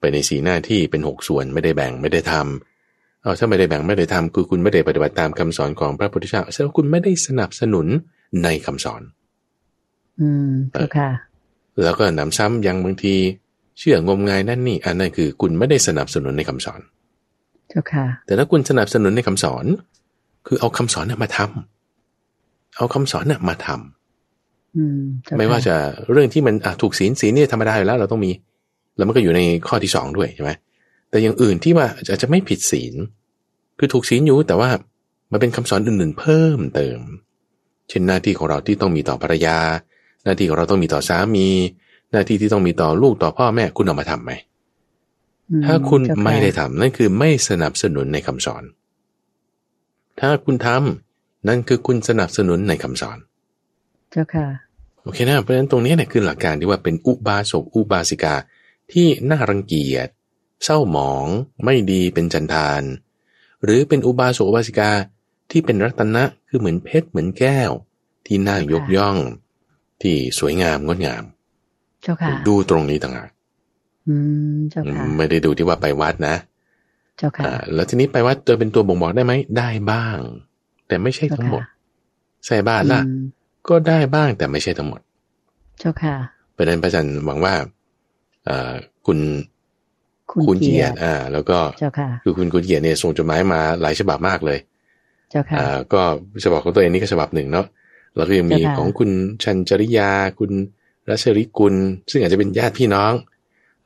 [SPEAKER 2] ไปในสีหน้าที่เป็นหกส่วนไม่ได้แบ่งไม่ได้ทำเอาถ้าไม่ได้แบ่งไม่ได้ทำคือคุณไม่ได้ปฏิบัติตามคำสอนของพระพุทธเจ้าแสดงว่าคุณไม่ได้สนับสนุน ในคำสอน
[SPEAKER 1] อืมค่ะ
[SPEAKER 2] แล้วก็นำซ้ำยังบางที เชื่องมงายนั่นนี่ อันนั้นคือคุณไม่ได้สนับสนุนในคำสอน
[SPEAKER 1] เจ้าค่ะ
[SPEAKER 2] แต่ถ้าคุณสนับสนุนในคำสอน คือเอาคำสอนน่ะมาทำเอาคำสอนน่ะมาทำไม่ว่าจะเรื่องที่มันถูกศีลศีลนี่ธรรมดาอยู่แล้วเราต้องมี แล้วมันก็อยู่ในข้อที่สองด้วยใช่ไหมแต่อย่างอื่นที่ว่าอาจจะไม่ผิดศีล คือถูกศีลอยู่แต่ว่ามันเป็นคำสอนอื่นๆเพิ่มเติม เช่นหน้าที่ของเราที่ต้องมีต่อภรรยา หน้าที่ของเราต้องมีต่อสามี หน้าที่ที่ต้องมีต่อลูกต่อพ่อแม่คุณเอามาทํำไหมถ้าคุณไม่ได้ทำนั่นคือไม่สนับสนุนในคำสอน ถ้าคุณทำนั่นคือคุณสนับสนุนในคำสอน
[SPEAKER 1] เจ้าค่ะ โอ
[SPEAKER 2] เคนะ เพราะฉะนั้นตรงนี้เนี่ยคือหลักการที่ว่าเป็นอุบาสกอุบาสิกาที่น่ารังเกียจ เศร้าหมอง ไม่ดีเป็นจันทาน หรือเป็นอุบาสกอุบาสิกา ที่เป็นรัตนะคือเหมือนเพชรเหมือนแก้ว ที่น่ายกย่อง ที่สวยงามงดงาม
[SPEAKER 1] เจ้าค่ะ
[SPEAKER 2] ดูตรงนี้ต่างหาก
[SPEAKER 1] อืมเจ้าค่ะ
[SPEAKER 2] ไม่ได้ดูที่ว่าไปวัดนะ
[SPEAKER 1] เจ้าค่ะ
[SPEAKER 2] อ่าแล้วทีนี้ไปวัดตัวเป็นตัวบ่งบอกได้ไหมได้บ้าง แต่ไม่ใช่ทั้งหมด ใส่บาตรล่ะ
[SPEAKER 1] อืม
[SPEAKER 2] ก็ได้บ้างแต่ไม่ใช่ทั้งหมด
[SPEAKER 1] เจ้าค่ะ
[SPEAKER 2] เพราะฉะนั้นพระอาจารย์หวังว่าเอ่อคุณ
[SPEAKER 1] คุณ
[SPEAKER 2] คุณ
[SPEAKER 1] เกี
[SPEAKER 2] เกี
[SPEAKER 1] ย
[SPEAKER 2] ย
[SPEAKER 1] ร
[SPEAKER 2] ร
[SPEAKER 1] ติ
[SPEAKER 2] ติอ่า แล้วก็
[SPEAKER 1] เจ้าค่ะ
[SPEAKER 2] คือคุณคุณเกียรติเนี่ยส่งจดหมายมาหลายฉบับมากเลย
[SPEAKER 1] เจ้าค่ะ
[SPEAKER 2] อ่าก็ฉบับของตัวเองนี่ก็ฉบับหนึ่งเนาะแล้วก็ยังมี
[SPEAKER 1] เจ้าค่ะ
[SPEAKER 2] ของคุณชันจริยา คุณรัชริกุล ซึ่งอาจจะเป็นญาติพี่น้อง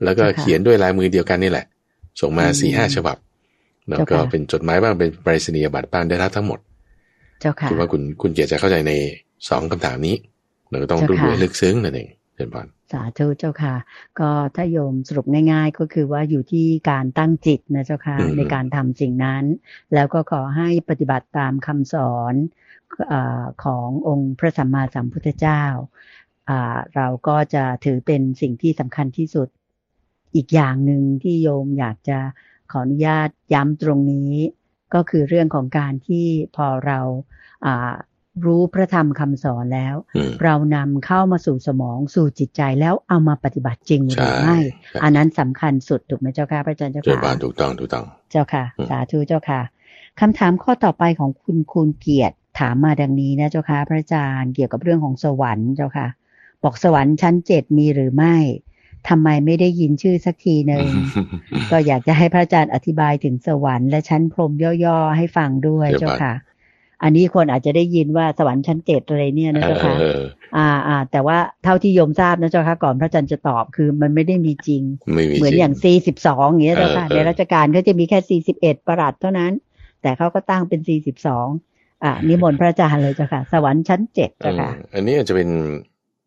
[SPEAKER 2] แล้วก็เขียนด้วยลายมือเดียวกันนี่แหละ ส่งมาสี่ห้าฉบับ แล้วก็เป็นจดหมายบ้างเป็นไปรษณียบัตรบ้างได้รับทั้งหมด
[SPEAKER 1] เจ้าค่ะ
[SPEAKER 2] คิดว่าคุณคุณเกียรติจะเข้าใจในสองคำถามนี้เราก็ต้อง
[SPEAKER 1] เจ้า
[SPEAKER 2] รู้
[SPEAKER 1] ค่ะ
[SPEAKER 2] ให้ลึกซึ้งนั่นเองเชิญพร
[SPEAKER 1] สาธุเจ้าค่ะ ก็ถ้าโยมสรุปง่าย ๆ ก็คือว่าอยู่ที่การตั้งจิตนะเจ้าค่ะ
[SPEAKER 2] อืม
[SPEAKER 1] ในการทำสิ่งนั้น แล้วก็ขอให้ปฏิบัติตามคำสอนเออขององค์พระสัมมาสัมพุทธเจ้าอ่าเราก็จะถือเป็นสิ่งที่สำคัญที่สุด อีกอย่างหนึ่งที่โยมอยากจะขออนุญาตย้ำตรงนี้ ก็คือเรื่องของการที่พอเราอ่า รู้พระธรรมคำสอนแล้ว
[SPEAKER 2] อืม
[SPEAKER 1] เรานำเข้ามาสู่สมองสู่จิตใจแล้วเอามาปฏิบัติจริงหรือไม่
[SPEAKER 2] ใช่
[SPEAKER 1] อันนั้นสำคัญสุดถูกไหมเจ้าค่ะพระอาจารย์เจ้า
[SPEAKER 2] เชิญพร
[SPEAKER 1] ค่ะ
[SPEAKER 2] ถูกต้องถูกต้อง
[SPEAKER 1] เจ้าค่ะ
[SPEAKER 2] อืม
[SPEAKER 1] สาธุเจ้าค่ะคำถามข้อต่อไปของคุณคูณเกียรติถามมาดังนี้นะเจ้าค่ะพระอาจารย์เกี่ยวกับเรื่องของสวรรค์เจ้าค่ะ บอกสวรรค์ชั้นเจ็ดมีหรือไม่ทำไมไม่ได้ยินชื่อสักทีหนึ่งก็อยากจะให้พระอาจารย์อธิบายถึงสวรรค์และชั้นพรหมย่อๆให้ฟังด้วย
[SPEAKER 2] เดี๋ยว
[SPEAKER 1] เจ้า
[SPEAKER 2] ก่อน
[SPEAKER 1] ค่ะ อันนี้คนอาจจะได้ยินว่าสวรรค์ชั้นเจ็ดอะไรเนี่ยนะเจ้าค่ะ
[SPEAKER 2] เออ
[SPEAKER 1] อ่าอ่า แต่ว่าเท่าที่โยมทราบนะเจ้าค่ะก่อนพระอาจารย์จะตอบคือมันไม่ได้มีจริง
[SPEAKER 2] ไม่มี
[SPEAKER 1] เหมือน
[SPEAKER 2] จริ
[SPEAKER 1] อย่าง C12 อย่างเงี้ยเจ้าค่ะ
[SPEAKER 2] เออ
[SPEAKER 1] ใน
[SPEAKER 2] เออ
[SPEAKER 1] ราชการเขาจะมีแค่41ประหลัดเท่านั้น แต่เขาก็ตั้งเป็น42อ่านิมนต์พระอาจารย์เลยเจ้าค่ะ สวรรค์ชั้นเจ็ด
[SPEAKER 2] เอ
[SPEAKER 1] เจ้า
[SPEAKER 2] อ
[SPEAKER 1] ค่ะ
[SPEAKER 2] อันนี้อาจจะเป็น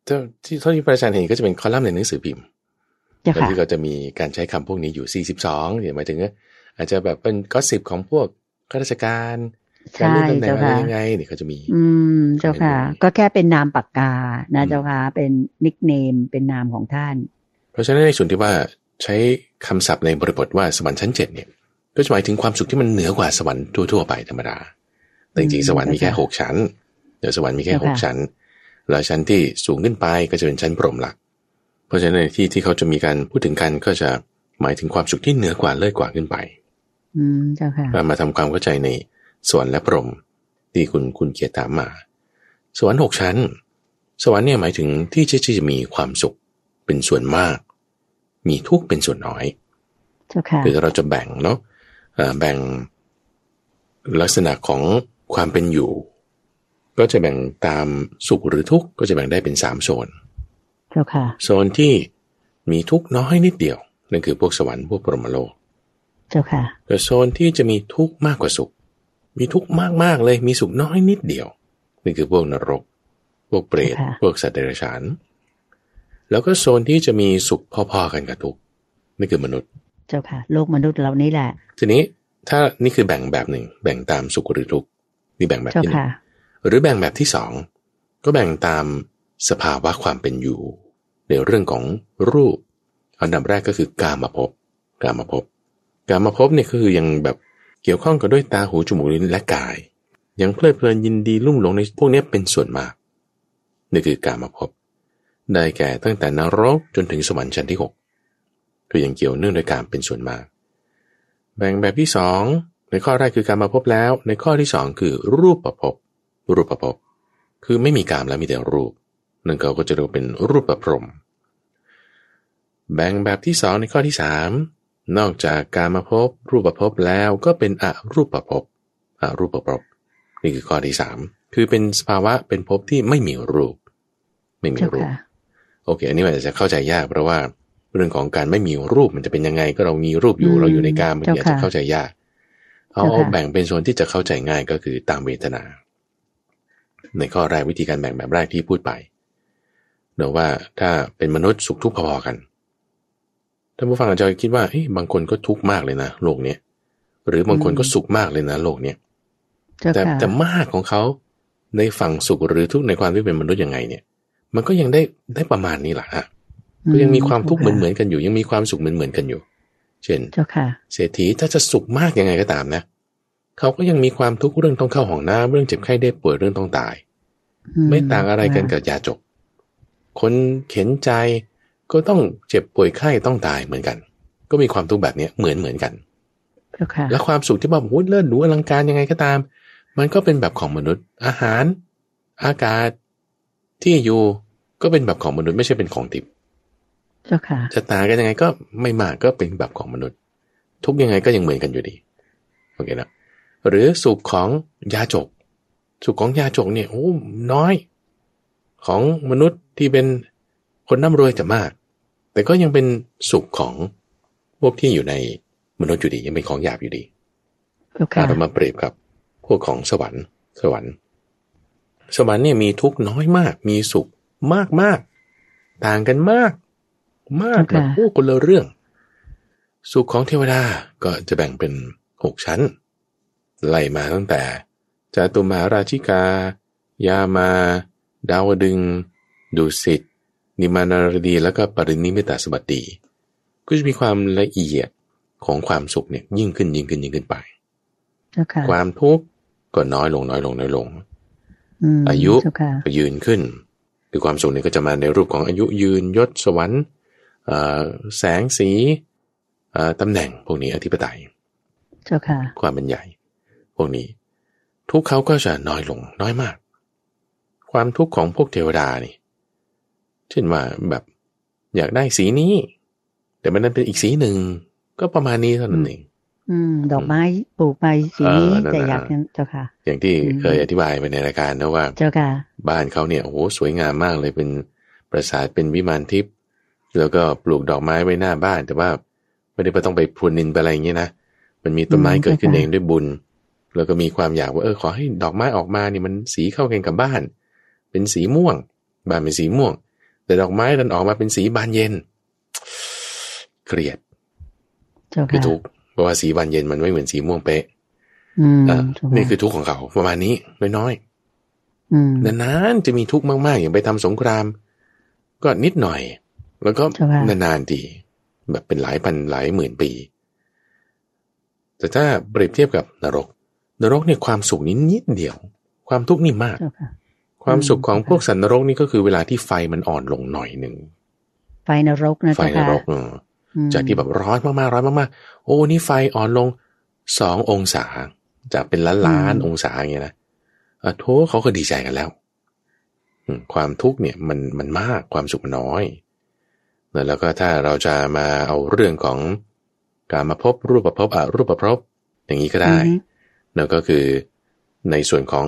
[SPEAKER 2] เท่าที่เท่าที่พระอาจารย์เห็นก็จะเป็นคอลัมน์ในหนังสือพิมพ์
[SPEAKER 1] เจ้า
[SPEAKER 2] แล้ว
[SPEAKER 1] ค่ะ
[SPEAKER 2] ที่ก็จะมีการใช้คำพวกนี้อยู่ 42เนี่ยหมายถึงว่าอาจจะแบบเป็นก็สิบของพวกข้าราชการ การ
[SPEAKER 1] ใช่
[SPEAKER 2] เลื่อนตำแหน่ง
[SPEAKER 1] เจ้า
[SPEAKER 2] อะไร
[SPEAKER 1] ค่ะ
[SPEAKER 2] ยังไงเนี่ยเขาจะมี
[SPEAKER 1] อืม เจ้าค่ะ
[SPEAKER 2] ไม่มี
[SPEAKER 1] ก็แค่เป็นนามปากกานะ
[SPEAKER 2] อืม
[SPEAKER 1] เจ้าค่ะ เป็นนิกเนมเป็นนามของท่าน
[SPEAKER 2] เพราะฉะนั้นในส่วนที่ว่าใช้คำศัพท์ในบริบทว่าสวรรค์ชั้นเจ็ดเนี่ย ก็จะหมายถึงความสุขที่มันเหนือกว่าสวรรค์ทั่วๆไปธรรมดา แต่จริง
[SPEAKER 1] อืม
[SPEAKER 2] ๆสวรรค์มีแค่
[SPEAKER 1] เจ้าค่ะ
[SPEAKER 2] หกชั้น เดี๋ยวสวรรค์มีแค่
[SPEAKER 1] เจ้า
[SPEAKER 2] ห
[SPEAKER 1] ค่ะ
[SPEAKER 2] กชั้น แล้วชั้นที่สูงขึ้นไปก็จะเป็นชั้นพรหมหลัก เพราะฉะนั้นในที่ที่เขาจะมีการพูดถึงกันก็จะหมายถึงความสุขที่เหนือกว่าเลิศกว่าขึ้นไป
[SPEAKER 1] อืมเจ้าค่ะ
[SPEAKER 2] มามาทำความเข้าใจใน สวรรค์และพรหมที่คุณคุณเกียรติถามมา สวรรค์หกชั้น สวรรค์เนี่ยหมายถึงที่ที่จะมีความสุขเป็นส่วนมาก มีทุกข์เป็นส่วนน้อย
[SPEAKER 1] เจ้าค่ะ
[SPEAKER 2] คือถ้าเราจะแบ่งเนาะเอ่อแบ่งลักษณะของความเป็นอยู่ ก็จะแบ่งตามสุขหรือทุกข์ก็จะแบ่งได้เป็นสามโซน
[SPEAKER 1] เจ้าค่ะ
[SPEAKER 2] โซนที่มีทุกข์น้อยนิดเดียวนั่นคือพวกสวรรค์พวกปรหมโลก
[SPEAKER 1] เจ้าค่ะ
[SPEAKER 2] แต่โซนที่จะมีทุกข์มากกว่าสุข มีทุกข์มากๆเลยมีสุขน้อยนิดเดียวนี่คือพวกนรก พวกเปรต
[SPEAKER 1] ค่ะ
[SPEAKER 2] พวกสัตว์เดรัจฉาน แล้วก็โซนที่จะมีสุขพอๆกันกับทุกข์นี่คือมนุษย์
[SPEAKER 1] เจ้าค่ะ โลกมนุษย์เรานี่แหละ
[SPEAKER 2] ทีนี้ถ้านี่คือแบ่งแบบหนึ่ง แบ่งตามสุขหรือทุกข์นี่แบ่งแบบ
[SPEAKER 1] เจ้า
[SPEAKER 2] ที่หนึ่ง
[SPEAKER 1] ค่ะ
[SPEAKER 2] หรือแบ่งแบบที่สองก็แบ่งตามสภาวะความเป็นอยู่ ในเรื่องของรูป อันดับแรกก็คือกามภพกามภพกามภพเนี่ยก็คือยังแบบ เกี่ยวข้องกับด้วยตาหูจมูกลิ้นและกาย ยังเพลิดเพลินยินดีลุ่มหลงในพวกนี้เป็นส่วนมากนี่คือการมภพบ ได้แก่ตั้งแต่นรกจนถึงสวรรค์ชั้นที่หกก็ยังเกี่ยวเนื่องด้วยการเป็นส่วนมาก แบ่งแบบที่สองในข้อแรกคือการมาพบแล้ว ในข้อที่สองคือรูปประพบรูปประพบคือไม่มีกามแล้วมีแต่รูปนั่นเขาก็จะเรียกว่าเป็นรูปประพรมแบ่งแบบที่สองในข้อที่สาม นอกจากการมาพบรูปประพบแล้วก็เป็นอรูปประพบอรูปประพบนี่คือข้อที่สามคือเป็นสภาวะเป็นภพที่ไม่มีรูป ไม่มี
[SPEAKER 1] เจ้า
[SPEAKER 2] รูป
[SPEAKER 1] ค่ะ
[SPEAKER 2] โอเค อันนี้มันอาจจะเข้าใจยากเพราะว่าเรื่องของการไม่มีรูปมันจะเป็นยังไง ก็เรามีรูปอยู่
[SPEAKER 1] อืม
[SPEAKER 2] เราอยู่ในกามมันอาจ
[SPEAKER 1] เจ้าค่ะ
[SPEAKER 2] จะเข้าใจยากเอา
[SPEAKER 1] เจ้าค่ะ
[SPEAKER 2] เอาแบ่งเป็นส่วนที่จะเข้าใจง่ายก็คือตามเวทนา ในข้อแรกวิธีการแบ่งแบบแรกที่พูดไปเนอะว่าถ้าเป็นมนุษย์สุขทุกข์พอๆกัน ท่านผู้ฟังอาจจะคิดว่าเฮ้ยบางคนก็ทุกข์มากเลยนะโลกเนี้ยหรือบางคนก็สุขมากเลยนะโลกเนี้ย
[SPEAKER 1] เจ้า
[SPEAKER 2] แต่
[SPEAKER 1] ค่ะ
[SPEAKER 2] แต่มากของเขาในฝั่งสุขหรือทุกข์ในความที่เป็นมนุษย์ยังไงเนี่ย มันก็ยังได้ได้ประมาณนี้แหละฮะก็ยังมีความทุกข์เหมือนเหมือนๆกันอยู่ ยังมีความสุขเหมือนเหมือนๆกันอยู่ เช่น
[SPEAKER 1] เจ้าค่ะ
[SPEAKER 2] เศรษฐีถ้าจะสุขมากยังไงก็ตามนะเขาก็ยังมีความทุกข์เรื่องต้องเข้าห้องน้ำเรื่องเจ็บไข้ได้ป่วยเรื่องต้องตาย ไม่ต่างอะไรกันกับยาจก คนเข็นใจ ก็ต้องเจ็บป่วยไข้ต้องตายเหมือนกัน ก็มีความทุกข์แบบนี้เหมือนเหมือนกันและความสุขที่บอกโอ้เลิศหรูอลังการยังไงก็ตาม มันก็เป็นแบบของมนุษย์ อาหาร อากาศที่อยู่ก็เป็นแบบของมนุษย์ไม่ใช่เป็นของทิพย์จะตายกันยังไงก็ไม่มากก็เป็นแบบของมนุษย์ ทุกยังไงก็ยังเหมือนกันอยู่ดีโอเคนะหรือสุขของยาจกสุขของยาจกเนี่ยโอ้น้อย ของมนุษย์ที่เป็น คนร่ำรวยจะมาก แต่ก็ยังเป็นสุขของพวกที่อยู่ในมนุษย์อยู่ดียังเป็นของหยาบอยู่ดีถ้าเรามาเปรียบกับพวกของสวรรค์ สวรรค์ สวรรค์เนี่ยมีทุกน้อยมาก มีสุขมากมากต่างกันมาก มากแบบโอ้คนละเรื่อง สุขของเทวดาก็จะแบ่งเป็นหกชั้น ไล่มาตั้งแต่จตุมาราชิกา ยามา ดาวดึง ดุสิต นิมานารดีแล้วก็ปรินิมิตาสบัติก็จะมีความละเอียดของความสุขเนี่ยยิ่งขึ้นยิ่งขึ้นยิ่งขึ้นไป ความทุกข์ก็น้อยลงน้อยลงน้อยลง อายุก็ยืนขึ้น คือความสุขเนี่ยก็จะมาในรูปของอายุยืนยศสวรรค์แสงสีตำแหน่งพวกนี้อธิปไตยความเป็นใหญ่ พวกนี้ ทุกเขาก็จะน้อยลงน้อยมาก ความทุกข์ของพวกเทวดานี่ เช่นว่าแบบอยากได้สีนี้ แต่มันนั้นเป็นอีกสีหนึ่ง ก็ประมาณนี้เท่านั้นเอง
[SPEAKER 1] อืม ดอกไม้ปลูกไปสีนี้แต่อยากเจ้าค่ะ
[SPEAKER 2] อย่างที่เคยอธิบายไปในรายการนะว่า
[SPEAKER 1] เจ้าค่ะ
[SPEAKER 2] บ้านเขาเนี่ยโอ้โหสวยงามมากเลยเป็นปราสาทเป็นวิมานทิพย์แล้วก็ปลูกดอกไม้ไว้หน้าบ้าน แต่ว่าไม่ได้ไปต้องไปพรวนนินไปอะไรอย่างเงี้ยนะมันมีต้นไม้เกิดขึ้นเองด้วยบุญ แล้วก็มีความอยากว่าเออขอให้ดอกไม้ออกมานี่มันสีเข้ากันกับบ้าน เป็นสีม่วง บ้านเป็นสีม่วง แต่ดอกไม้ดันออกมาเป็นสีบานเย็น เกลียดคือทุกเพราะว่าสีบานเย็นมันไม่เหมือนสีม่วงเป๊ะนี่คือทุกของเขาประมาณนี้น้อยๆนานๆจะมีทุกข์มากๆ อย่างไปทำสงคราม ก็นิดหน่อย แล้วก็นานๆทีแบบเป็นหลายพันหลายหมื่นปี แต่ถ้าเปรียบเทียบกับนรก นรกเนี่ยความสุขนี้นิดเดียว ความทุกข์นี่มาก ความสุขของพวกสัตว์นรกนี่ก็คือเวลาที่ไฟมันอ่อนลงหน่อยหนึ่ง
[SPEAKER 1] ไฟนรกนะ
[SPEAKER 2] ไฟนรกจากที่แบบร้อนมากๆร้อนมากๆ โอ้นี่ไฟอ่อนลงสององศา จากเป็นล้านล้านองศาอย่างเงี้ยนะอะโทเขาก็ดีใจกันแล้วความทุกข์เนี่ยมันมันมากความสุขมันน้อย แล้วก็ถ้าเราจะมาเอาเรื่องของการมาพบรูปประพบอรูปประพบอย่างนี้ก็ได้นั่นก็คือในส่วนของ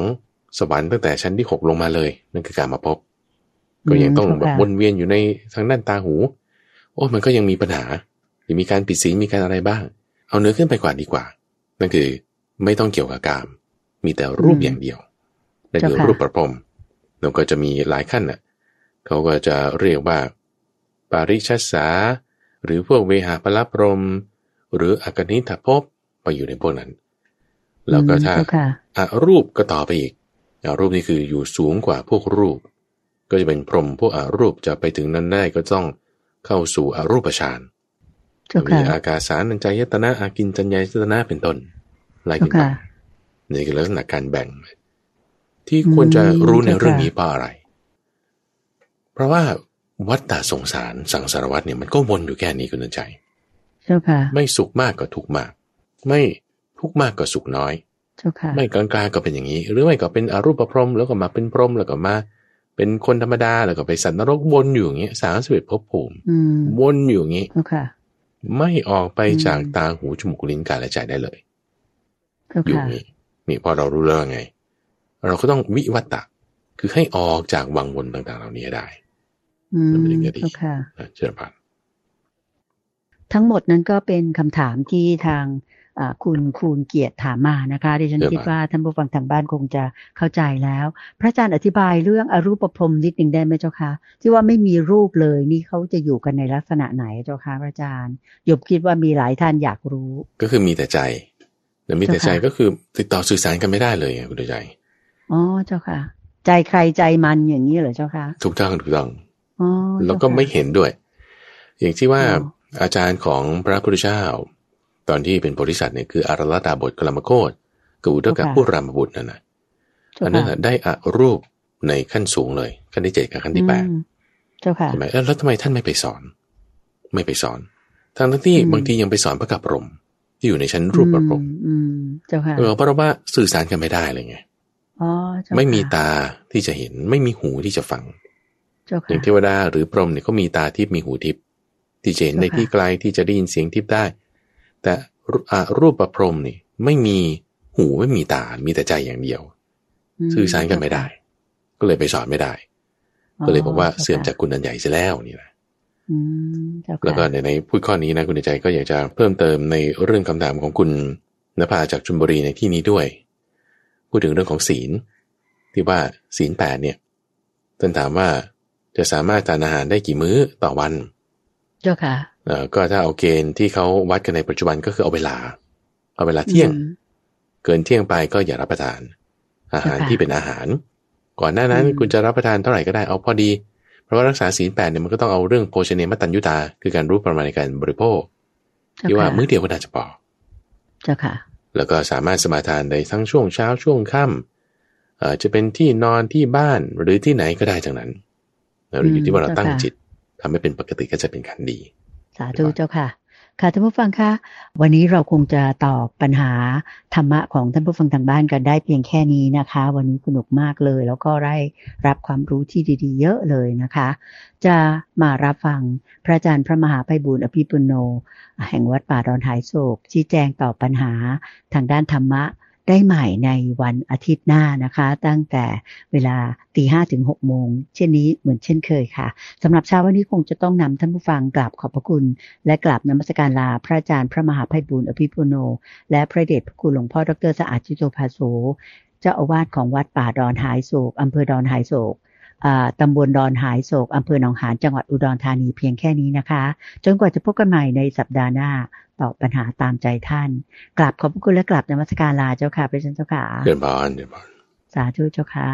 [SPEAKER 2] สวรรค์ตั้งแต่ชั้นที่หกลงมาเลย นั่นคือการมาพบ ก็ยังต้องแบบวนเวียนอยู่ในทางด้านตาหู โอ้มันก็ยังมีปัญหาหรือมีการปิดสีมีการอะไรบ้าง เอาเนื้อขึ้นไปกว่าดีกว่า นั่นคือไม่ต้องเกี่ยวกับกาม มีแต่รูปอย่างเดียวนั่นคือรูปประพรมแล้วก็จะมีหลายขั้นน่ะเขาก็จะเรียกว่า ปาริชัสสาหรือพวกเวหาปลพรม หรืออกนิทภพไปอยู่ในพวกนั้น แล้วก็ถ้าอารูปก็ต่อไปอีก อารูปนี่คืออยู่สูงกว่าพวกรูป ก็จะเป็นพรหมพวกอารูปจะไปถึงนั้นได้ก็ต้องเข้าสู่อารูปฌานมีอากาสานัญจายตนะอากินจัญญายตนะเป็นต้นไล่ขึ้นไปนี่คือลักษณะการแบ่ง ที่ควรจะรู้ในเรื่องนี้เพราะอะไร เพราะว่าวัฏฏะสงสารสังสารวัฏเนี่ยมันก็วนอยู่แค่นี้คุณใจ ไม่สุขมากก็ทุกข์มาก ไม่ทุกมากก็สุขน้อย ไม่กลางๆก็เป็นอย่างนี้ หรือไม่ก็เป็นอรูปพรหมแล้วก็มาเป็นพรหมแล้วก็มา เป็นคนธรรมดาแล้วก็ไปสัตว์นรกวนอยู่อย่างเงี้ยสามสิบเอ็ดภพภูมิวนอยู่อย่างงี้ไม่ออกไปจากตาหูจมูกลิ้นกายและใจได้เลยอยู่นี่นี่พอเรารู้แล้วไง เราก็ต้องวิวัตตะคือให้ออกจากวังวนต่างๆ เหล่านี้ได้
[SPEAKER 1] มันเป็น
[SPEAKER 2] อย่า
[SPEAKER 1] ง
[SPEAKER 2] นี้
[SPEAKER 1] ดี
[SPEAKER 2] เชิญพัน
[SPEAKER 1] ทั้งหมดนั้นก็เป็นคำถามที่ทาง คุณคูณเกียรติถามมานะคะดิฉันคิดว่าท่านผู้ฟังทางบ้านคงจะเข้าใจแล้ว พระอาจารย์อธิบายเรื่องอรูปพรมนิดหนึ่งได้ไหมเจ้าคะที่ว่าไม่มีรูปเลยนี่เขาจะอยู่กันในลักษณะไหนเจ้าคะพระอาจารย์ยบคิดว่ามีหลายท่านอยากรู้
[SPEAKER 2] ก็คือมีแต่ใจแต่มีแต่ใจก็คือติดต่อสื่อสารกันไม่ได้เลยคุณใจ
[SPEAKER 1] อ๋อเจ้าค่ะ ใจใครใจมันอย่างนี้เหรอเจ้าคะ
[SPEAKER 2] ถูกต้องถูกต้องอ๋อแล้วก็ไม่เห็นด้วย อย่างที่ว่าอาจารย์ของพระพุทธเจ้า ตอนที่เป็นโพธิสัตว์เนี่ยคืออารลตาบทกลมโคตกูเท่ากับผู้รามบุตรนั่นนะอันนั้นได้อรูปในขั้นสูงเลย ขั้นที่เจ็ดกับขั้นที่แปด
[SPEAKER 1] เจ้าค่ะ
[SPEAKER 2] ใช่ไหมแล้วทำไมท่านไม่ไปสอน ไม่ไปสอนทั้งที่บางทียังไปสอนพระกับรมที่อยู่ในชั้นรูปประพรม
[SPEAKER 1] เจ้าค่ะ
[SPEAKER 2] เออเพราะว่าสื่อสารกันไม่ได้เลยไง
[SPEAKER 1] อ๋อ
[SPEAKER 2] ไม่มีตาที่จะเห็น ไม่มีหูที่จะฟัง
[SPEAKER 1] อย่าง
[SPEAKER 2] เทวดาหรือพรหมเนี่ยเขามีตาทิพย์มีหูทิพย์ที่จะเห็นในที่ไกลที่จะได้ยินเสียงทิพย์ได้ แต่รูปประพรมนี่ไม่มีหูไม่มีตา มีแต่ใจอย่างเดียว สื่อสารกันไม่ได้ ก็เลยไปสอนไม่ได้ ก็เลยบอกว่าเสื่อมจากคุณอันใหญ่เสียแล้วนี่แหละแล้วก็ในในพูดข้อนี้นะคุณใจก็อยากจะเพิ่มเติมในเรื่องคำถามของคุณนภาจากชุมบุรีในที่นี้ด้วย พูดถึงเรื่องของศีล ที่ว่าศีลแปดเนี่ยท่านถามว่าจะสามารถทานอาหารได้กี่มื้อต่อวัน
[SPEAKER 1] เจ้าค่ะ
[SPEAKER 2] เออ ก็ถ้าเอาเกณฑ์ที่เขาวัดกันในปัจจุบันก็คือเอาเวลา เอาเวลาเที่ยง เกินเที่ยงไปก็อย่ารับประทาน อาหารที่เป็นอาหาร ก่อนหน้านั้นคุณจะรับประทานเท่าไหร่ก็ได้เอาพอดี เพราะว่ารักษาศีลแปดเนี่ยมันก็ต้องเอาเรื่องโภชเนมตัญยุตา คือการรู้ประมาณในการบริโภคที่ว่ามื้อเดียวก็น่าจะพอ
[SPEAKER 1] เจ้าค่ะ
[SPEAKER 2] แล้วก็สามารถสมาทานได้ทั้งช่วงเช้าช่วงค่ำอาจะเป็นที่นอนที่บ้านหรือที่ไหนก็ได้จังนั้นเราอยู่ที่ว่าเราตั้งจิตทำให้เป็นปกติก็จะเป็นขันดี
[SPEAKER 1] สาธุเจ้าค่ะค่ะท่านผู้ฟังคะวันนี้เราคงจะตอบปัญหาธรรมะของท่านผู้ฟังทางบ้านกันได้เพียงแค่นี้นะคะ วันนี้สนุกมากเลย แล้วก็ได้รับความรู้ที่ดีๆ เยอะเลยนะคะ จะมารับฟังพระอาจารย์พระมหาไพบุญอภิปุโน แห่งวัดป่าดอนหายโศกชี้แจงตอบปัญหาทางด้านธรรมะ ได้ใหม่ในวันอาทิตย์หน้านะคะ ตั้งแต่เวลาตีห้าถึงหกโมงเช่นนี้เหมือนเช่นเคยค่ะสำหรับเช้าวันนี้คงจะต้องนำท่านผู้ฟังกราบขอบพระคุณ และกราบนมัสการลาพระอาจารย์พระมหาไพบุญอภิปุโน และพระเดชพระคุณหลวงพ่อดรสะอาดจิโตภาโสเจ้าอาวาสของวัดป่าดอนหายโศกอำเภอดอนหายโศกตำบลดอนหายโศกอำเภอหนองหานจังหวัดอุดรธานีเพียงแค่นี้นะคะ จนกว่าจะพบกันใหม่ในสัปดาห์หน้า ตอบปัญหาตามใจท่านกราบขอบพระคุณและกราบนมัสการลาเจ้าค่ะพระเจ้าค่ะ
[SPEAKER 2] เดินบานเดินบาน
[SPEAKER 1] สาธุเจ้าค่ะ